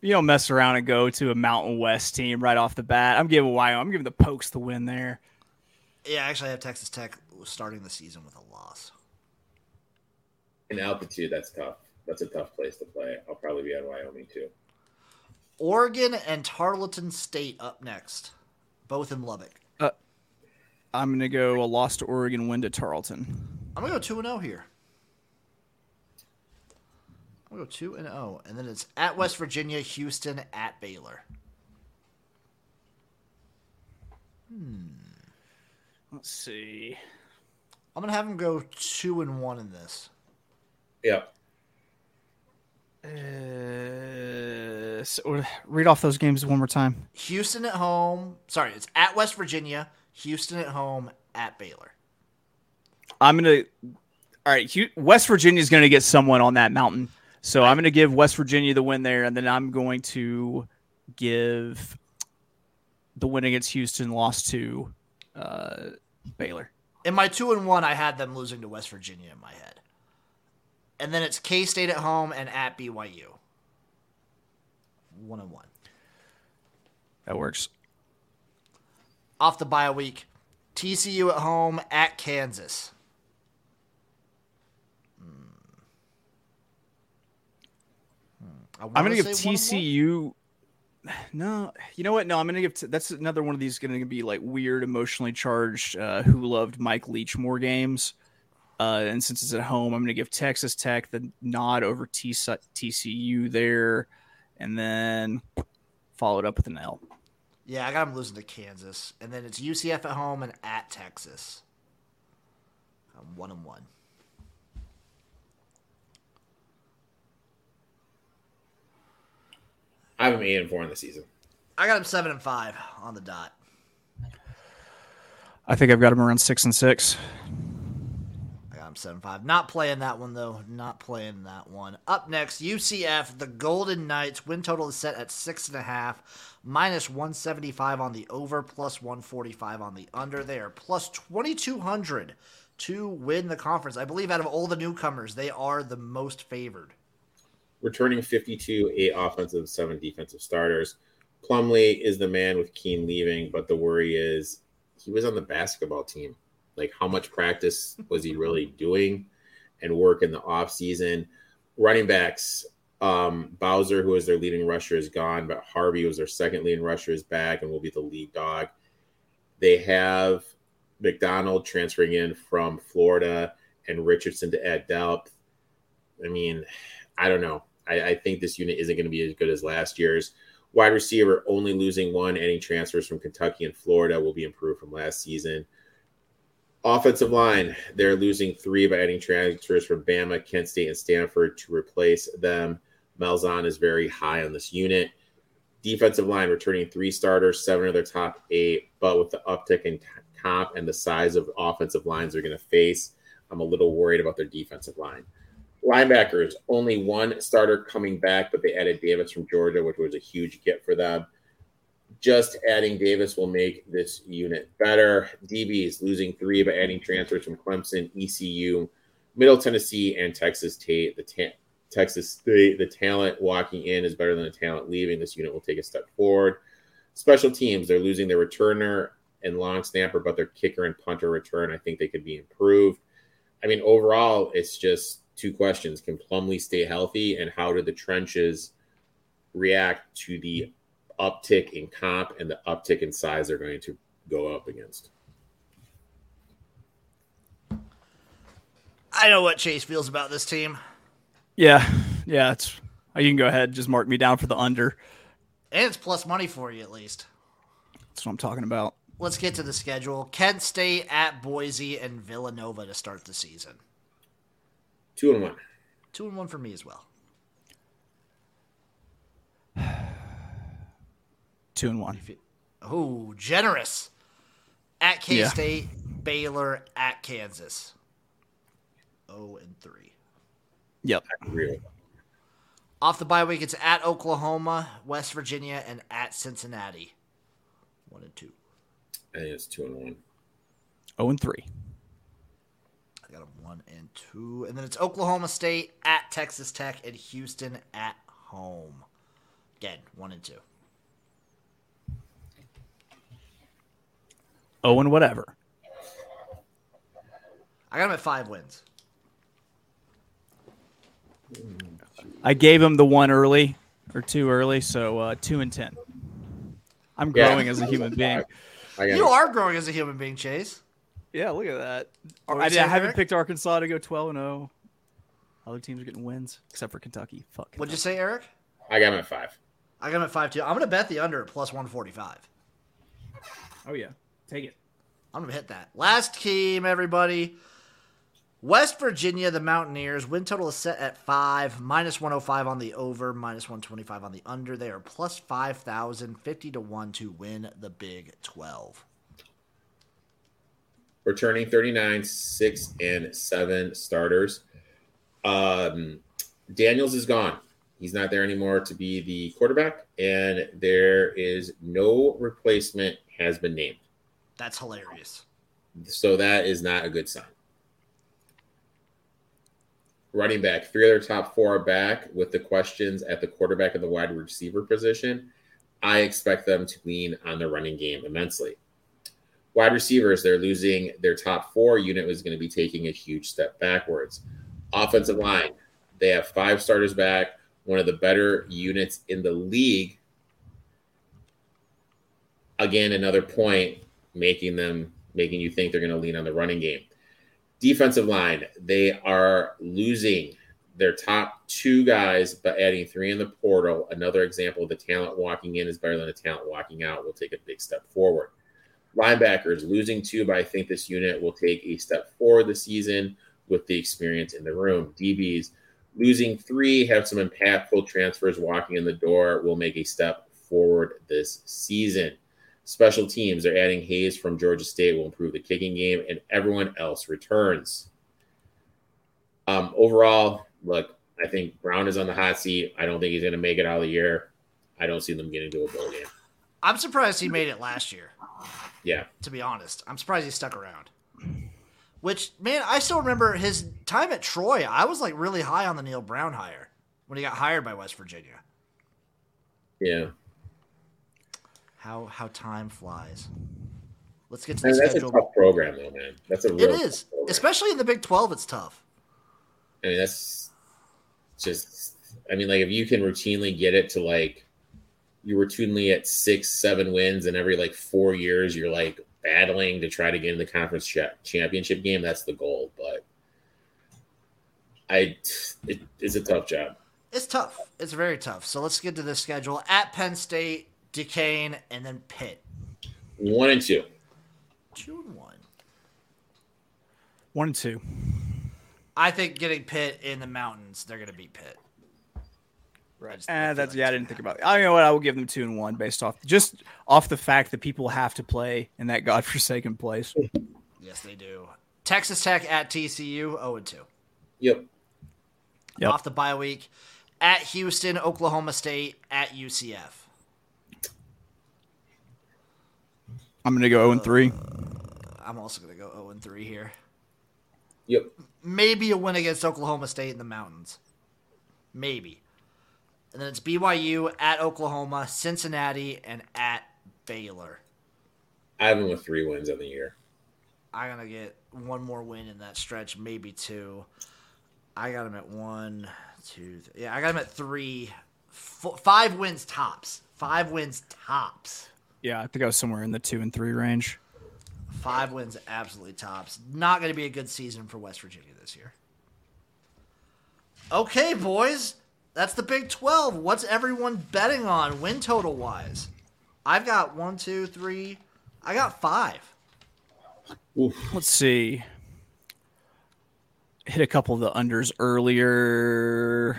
You don't mess around and go to a Mountain West team right off the bat. I'm giving Wyoming. I'm giving the Pokes the win there. Yeah, actually, I have Texas Tech starting the season with a loss. In altitude, that's tough. That's a tough place to play. I'll probably be on Wyoming too. Oregon and Tarleton State up next, both in Lubbock. Uh, I'm going to go a loss to Oregon, win to Tarleton. I'm going to go 2 and 0 here. I'm going to go 2 and 0. And then it's at West Virginia, Houston, at Baylor. Hmm. Let's see. I'm going to have them go 2 and 1 in this. Yep. Uh, so read off those games one more time. Houston at home. Sorry, it's at West Virginia. Houston at home. At Baylor. I'm gonna. All right, West Virginia is going to get someone on that mountain, so right. I'm going to give West Virginia the win there, and then I'm going to give the win against Houston loss to uh, Baylor. In my two and one, I had them losing to West Virginia in my head and then it's K State at home and at BYU. One and one. That works. Off the bye week, TCU at home at Kansas. Hmm. I'm going to give TCU. No, you know what? No, I'm going to give. T- that's another one of these going to be like weird, emotionally charged. Uh, who loved Mike Leach more games? Uh, and since it's at home, I'm going to give Texas Tech the nod over T- TCU there, and then followed up with an L. Yeah, I got them losing to Kansas, and then it's UCF at home and at Texas. I'm one and one. I have them eight and four in the season. I got them seven and five on the dot. I think I've got them around six and six seven five. Not playing that one though. Not playing that one. Up next, UCF. The Golden Knights win total is set at six and a half, minus one seventy five on the over, plus one forty five on the under. There plus twenty two hundred to win the conference. I believe out of all the newcomers, they are the most favored. Returning fifty two, eight offensive, seven defensive starters. Plumlee is the man with Keene leaving, but the worry is he was on the basketball team like how much practice was he really doing and work in the off season? Running backs, um, Bowser, who is their leading rusher, is gone, but Harvey, was their second leading rusher, is back and will be the lead dog. They have McDonald transferring in from Florida and Richardson to add depth. I mean, I don't know. I, I think this unit isn't going to be as good as last year's. Wide receiver only losing one, any transfers from Kentucky and Florida will be improved from last season. Offensive line, they're losing three by adding transfers from Bama, Kent State, and Stanford to replace them. Malzahn is very high on this unit. Defensive line returning three starters, seven of their top eight, but with the uptick in comp and the size of offensive lines they're going to face, I'm a little worried about their defensive line. Linebackers, only one starter coming back, but they added Davis from Georgia, which was a huge get for them just adding Davis will make this unit better. DBs losing three by adding transfers from Clemson, ECU, Middle Tennessee, and Texas State. The ta- Texas State, the talent walking in is better than the talent leaving. This unit will take a step forward. Special teams, they're losing their returner and long snapper, but their kicker and punter return, I think they could be improved. I mean, overall, it's just two questions: Can Plumlee stay healthy, and how do the trenches react to the uptick in comp and the uptick in size they're going to go up against. I know what Chase feels about this team. Yeah, yeah, it's you can go ahead just mark me down for the under. And it's plus money for you at least. That's what I'm talking about. Let's get to the schedule. Kent State at Boise and Villanova to start the season. Two and one. Two and one for me as well. Two and one. Oh, generous. At K State, yeah. Baylor, at Kansas. Oh and three. Yep. Really. Off the bye week, it's at Oklahoma, West Virginia, and at Cincinnati. One and two. I think it's two and one. Oh and three. I got a one and two, and then it's Oklahoma State at Texas Tech and Houston at home. Again, one and two. Oh and whatever. I got them at five wins. I gave him the one early or two early, so uh, two and ten. I'm Yeah. growing as a human being. You are growing as a human being, Chase. Yeah, look at that. What I, haven't Eric? picked Arkansas to go 12 and 0. Other teams are getting wins, except for Kentucky. Fuck. What'd you say, Eric? I got him at five. I got them at five too. I'm gonna bet the under at plus one forty five. Oh yeah, take it. I'm gonna hit that. Last team, everybody. West Virginia, the Mountaineers. Win total is set at five, minus 105 on the over, minus 125 on the under. They are plus 5,000, 50 to 1 to win the Big 12. Returning 39, six and seven starters. Um, Daniels is gone. He's not there anymore to be the quarterback, and there is no replacement has been named. That's hilarious. So that is not a good sign. Running back, three other top four are back with the questions at the quarterback and the wide receiver position. I expect them to lean on the running game immensely. Wide receivers, they're losing their top four. Unit was going to be taking a huge step backwards. Offensive line, they have five starters back, one of the better units in the league. Again, another point making them making you think they're going to lean on the running game. Defensive line, they are losing their top two guys, but adding three in the portal. Another example: of the talent walking in is better than the talent walking out. We'll take a big step forward. Linebackers losing two, but I think this unit will take a step forward this season with the experience in the room. DBs losing three, have some impactful transfers walking in the door, will make a step forward this season. Special teams, they're adding Hayes from Georgia State, will improve the kicking game, and everyone else returns. Um, overall, look, I think Brown is on the hot seat. I don't think he's going to make it out of the year. I don't see them getting to a bowl game. I'm surprised he made it last year, Yeah. to be honest. I'm surprised he stuck around. Which, man, I still remember his time at Troy. I was like really high on the Neal Brown hire when he got hired by West Virginia. Yeah. How how time flies. Let's get to the And that's a schedule. tough program, though, man. That's a It real is, tough especially in the Big Twelve. It's tough. I mean, that's just, I mean, like if you can routinely get it to like, you're routinely at six, seven wins, and every like four years you're like battling to try to get in the conference cha- championship game, that's the goal. But I, it, it's a tough job. It's tough. It's very tough. So let's get to the schedule at Penn State, Duquesne, and then Pitt. One and two. June one. One and two. I think getting Pitt in the mountains, they're gonna beat Pitt. I just- Eh, that's like yeah. I didn't gonna think about it. I you know what I will give them two and one based off just off the fact that people have to play in that godforsaken place. Yes, they do. Texas Tech at TCU, 0 and 2. Yep. Yep. Off the bye week. At Houston, Oklahoma State, at UCF. I'm gonna go zero and three. Uh, I'm also gonna go 0 and 3 here. Yep. maybe a win against Oklahoma State in the mountains. Maybe. And then it's BYU at Oklahoma, Cincinnati, and at Baylor. I have them with three wins on the year. I'm gonna get one more win in that stretch, maybe two. I got him at one, two, th- yeah, I got him at three, five wins tops. Five wins tops. Yeah, I think I was somewhere in the two and three range. Five wins absolutely tops. Not going to be a good season for West Virginia this year. Okay, boys. That's the Big 12. What's everyone betting on win total wise? I've got one, two, three. I got five. Oof. Let's see. Hit a couple of the unders earlier.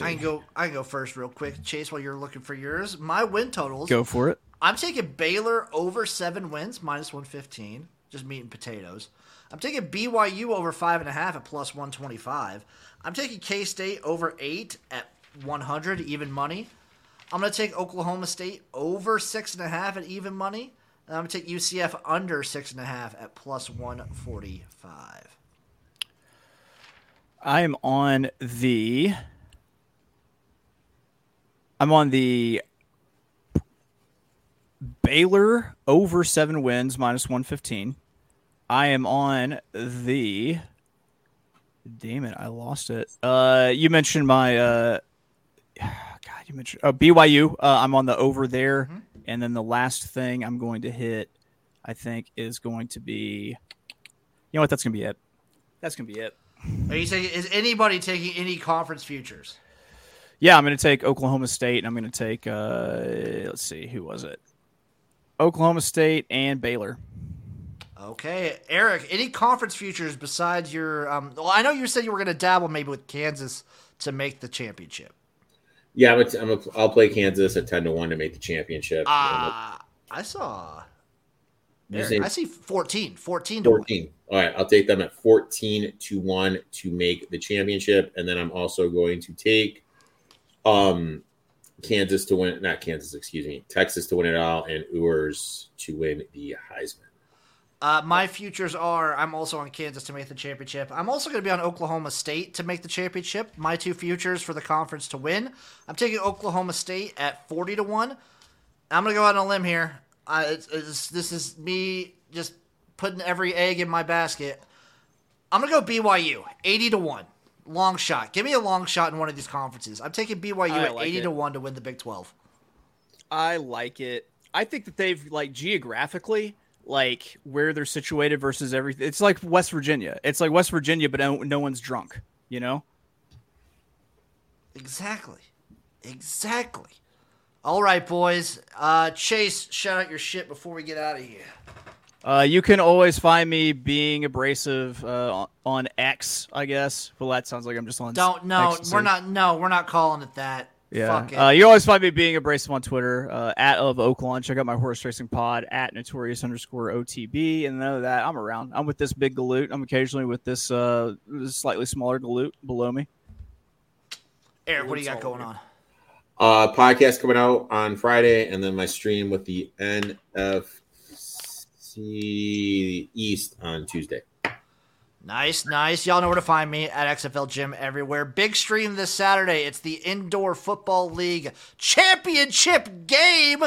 I can go. I can go first, real quick, Chase. While you're looking for yours, my win totals. Go for it. I'm taking Baylor over seven wins, minus 115. Just meat and potatoes. I'm taking BYU over five and a half at plus 125. I'm taking K State over eight at 100, even money. I'm going to take Oklahoma State over six and a half at even money. And I'm going to take UCF under six and a half at plus 145. I am on the. I'm on the Baylor over seven wins minus 115. I am on the. Damn it, I lost it. Uh, you mentioned my. Uh, God, you mentioned uh, BYU. Uh, I'm on the over there, mm-hmm. and then the last thing I'm going to hit, I think, is going to be. You know what? That's gonna be it. That's gonna be it. Are you saying is anybody taking any conference futures? Yeah, I'm going to take Oklahoma State, and I'm going to take. Uh, let's see, who was it? Oklahoma State and Baylor. Okay, Erik. Any conference futures besides your? Um, well, I know you said you were going to dabble maybe with Kansas to make the championship. Yeah, I'm. A, I'm a, I'll play Kansas at ten to one to make the championship. Ah, uh, I saw. Erik, I see 14. 14 to 14. 1. All right, I'll take them at 14 to 1 to make the championship. And then I'm also going to take um Kansas to win, not Kansas, excuse me, Texas to win it all, and Ewers to win the Heisman. Uh, my futures are I'm also on Kansas to make the championship. I'm also going to be on Oklahoma State to make the championship. My two futures for the conference to win. I'm taking Oklahoma State at 40 to 1. I'm going to go out on a limb here. Uh, it's, it's, this is me just putting every egg in my basket. I'm going to go BYU 80 to 1 long shot. Give me a long shot in one of these conferences. I'm taking BYU I at like 80 it. to 1 to win the Big 12. I like it. I think that they've like geographically like where they're situated versus everything. It's like West Virginia. It's like West Virginia but no, no one's drunk, you know? Exactly. Exactly. All right, boys. Uh Chase, shout out your shit before we get out of here. Uh, you can always find me being abrasive uh, on X, I guess. Well, that sounds like I'm just on. Don't no, we're not. No, we're not calling it that. Yeah, uh, you always find me being abrasive on Twitter uh, at of Oaklawn. Check out my horse racing pod at notorious underscore OTB, and know that I'm around. I'm with this big galoot. I'm occasionally with this uh, slightly smaller galoot below me. Erik, what do you got going on? Uh, podcast coming out on Friday, and then my stream with the NF East on Tuesday. Nice, nice. Y'all know where to find me at XFL Jim everywhere. Big stream this Saturday. It's the Indoor Football League Championship game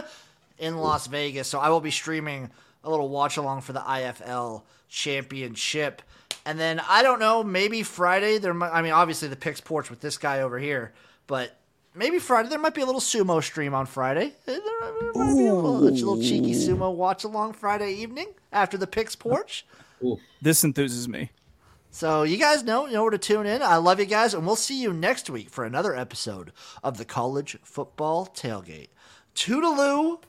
in Las Vegas. So I will be streaming a little watch along for the IFL Championship. And then I don't know, maybe Friday there might I mean obviously the picks porch with this guy over here, but maybe Friday there might be a little sumo stream on Friday. Eh, there might be a little, a little cheeky sumo watch along Friday evening after the picks porch. Ooh. This enthuses me. So you guys know, you know where to tune in. I love you guys, and we'll see you next week for another episode of the College Football Tailgate. Toodaloo.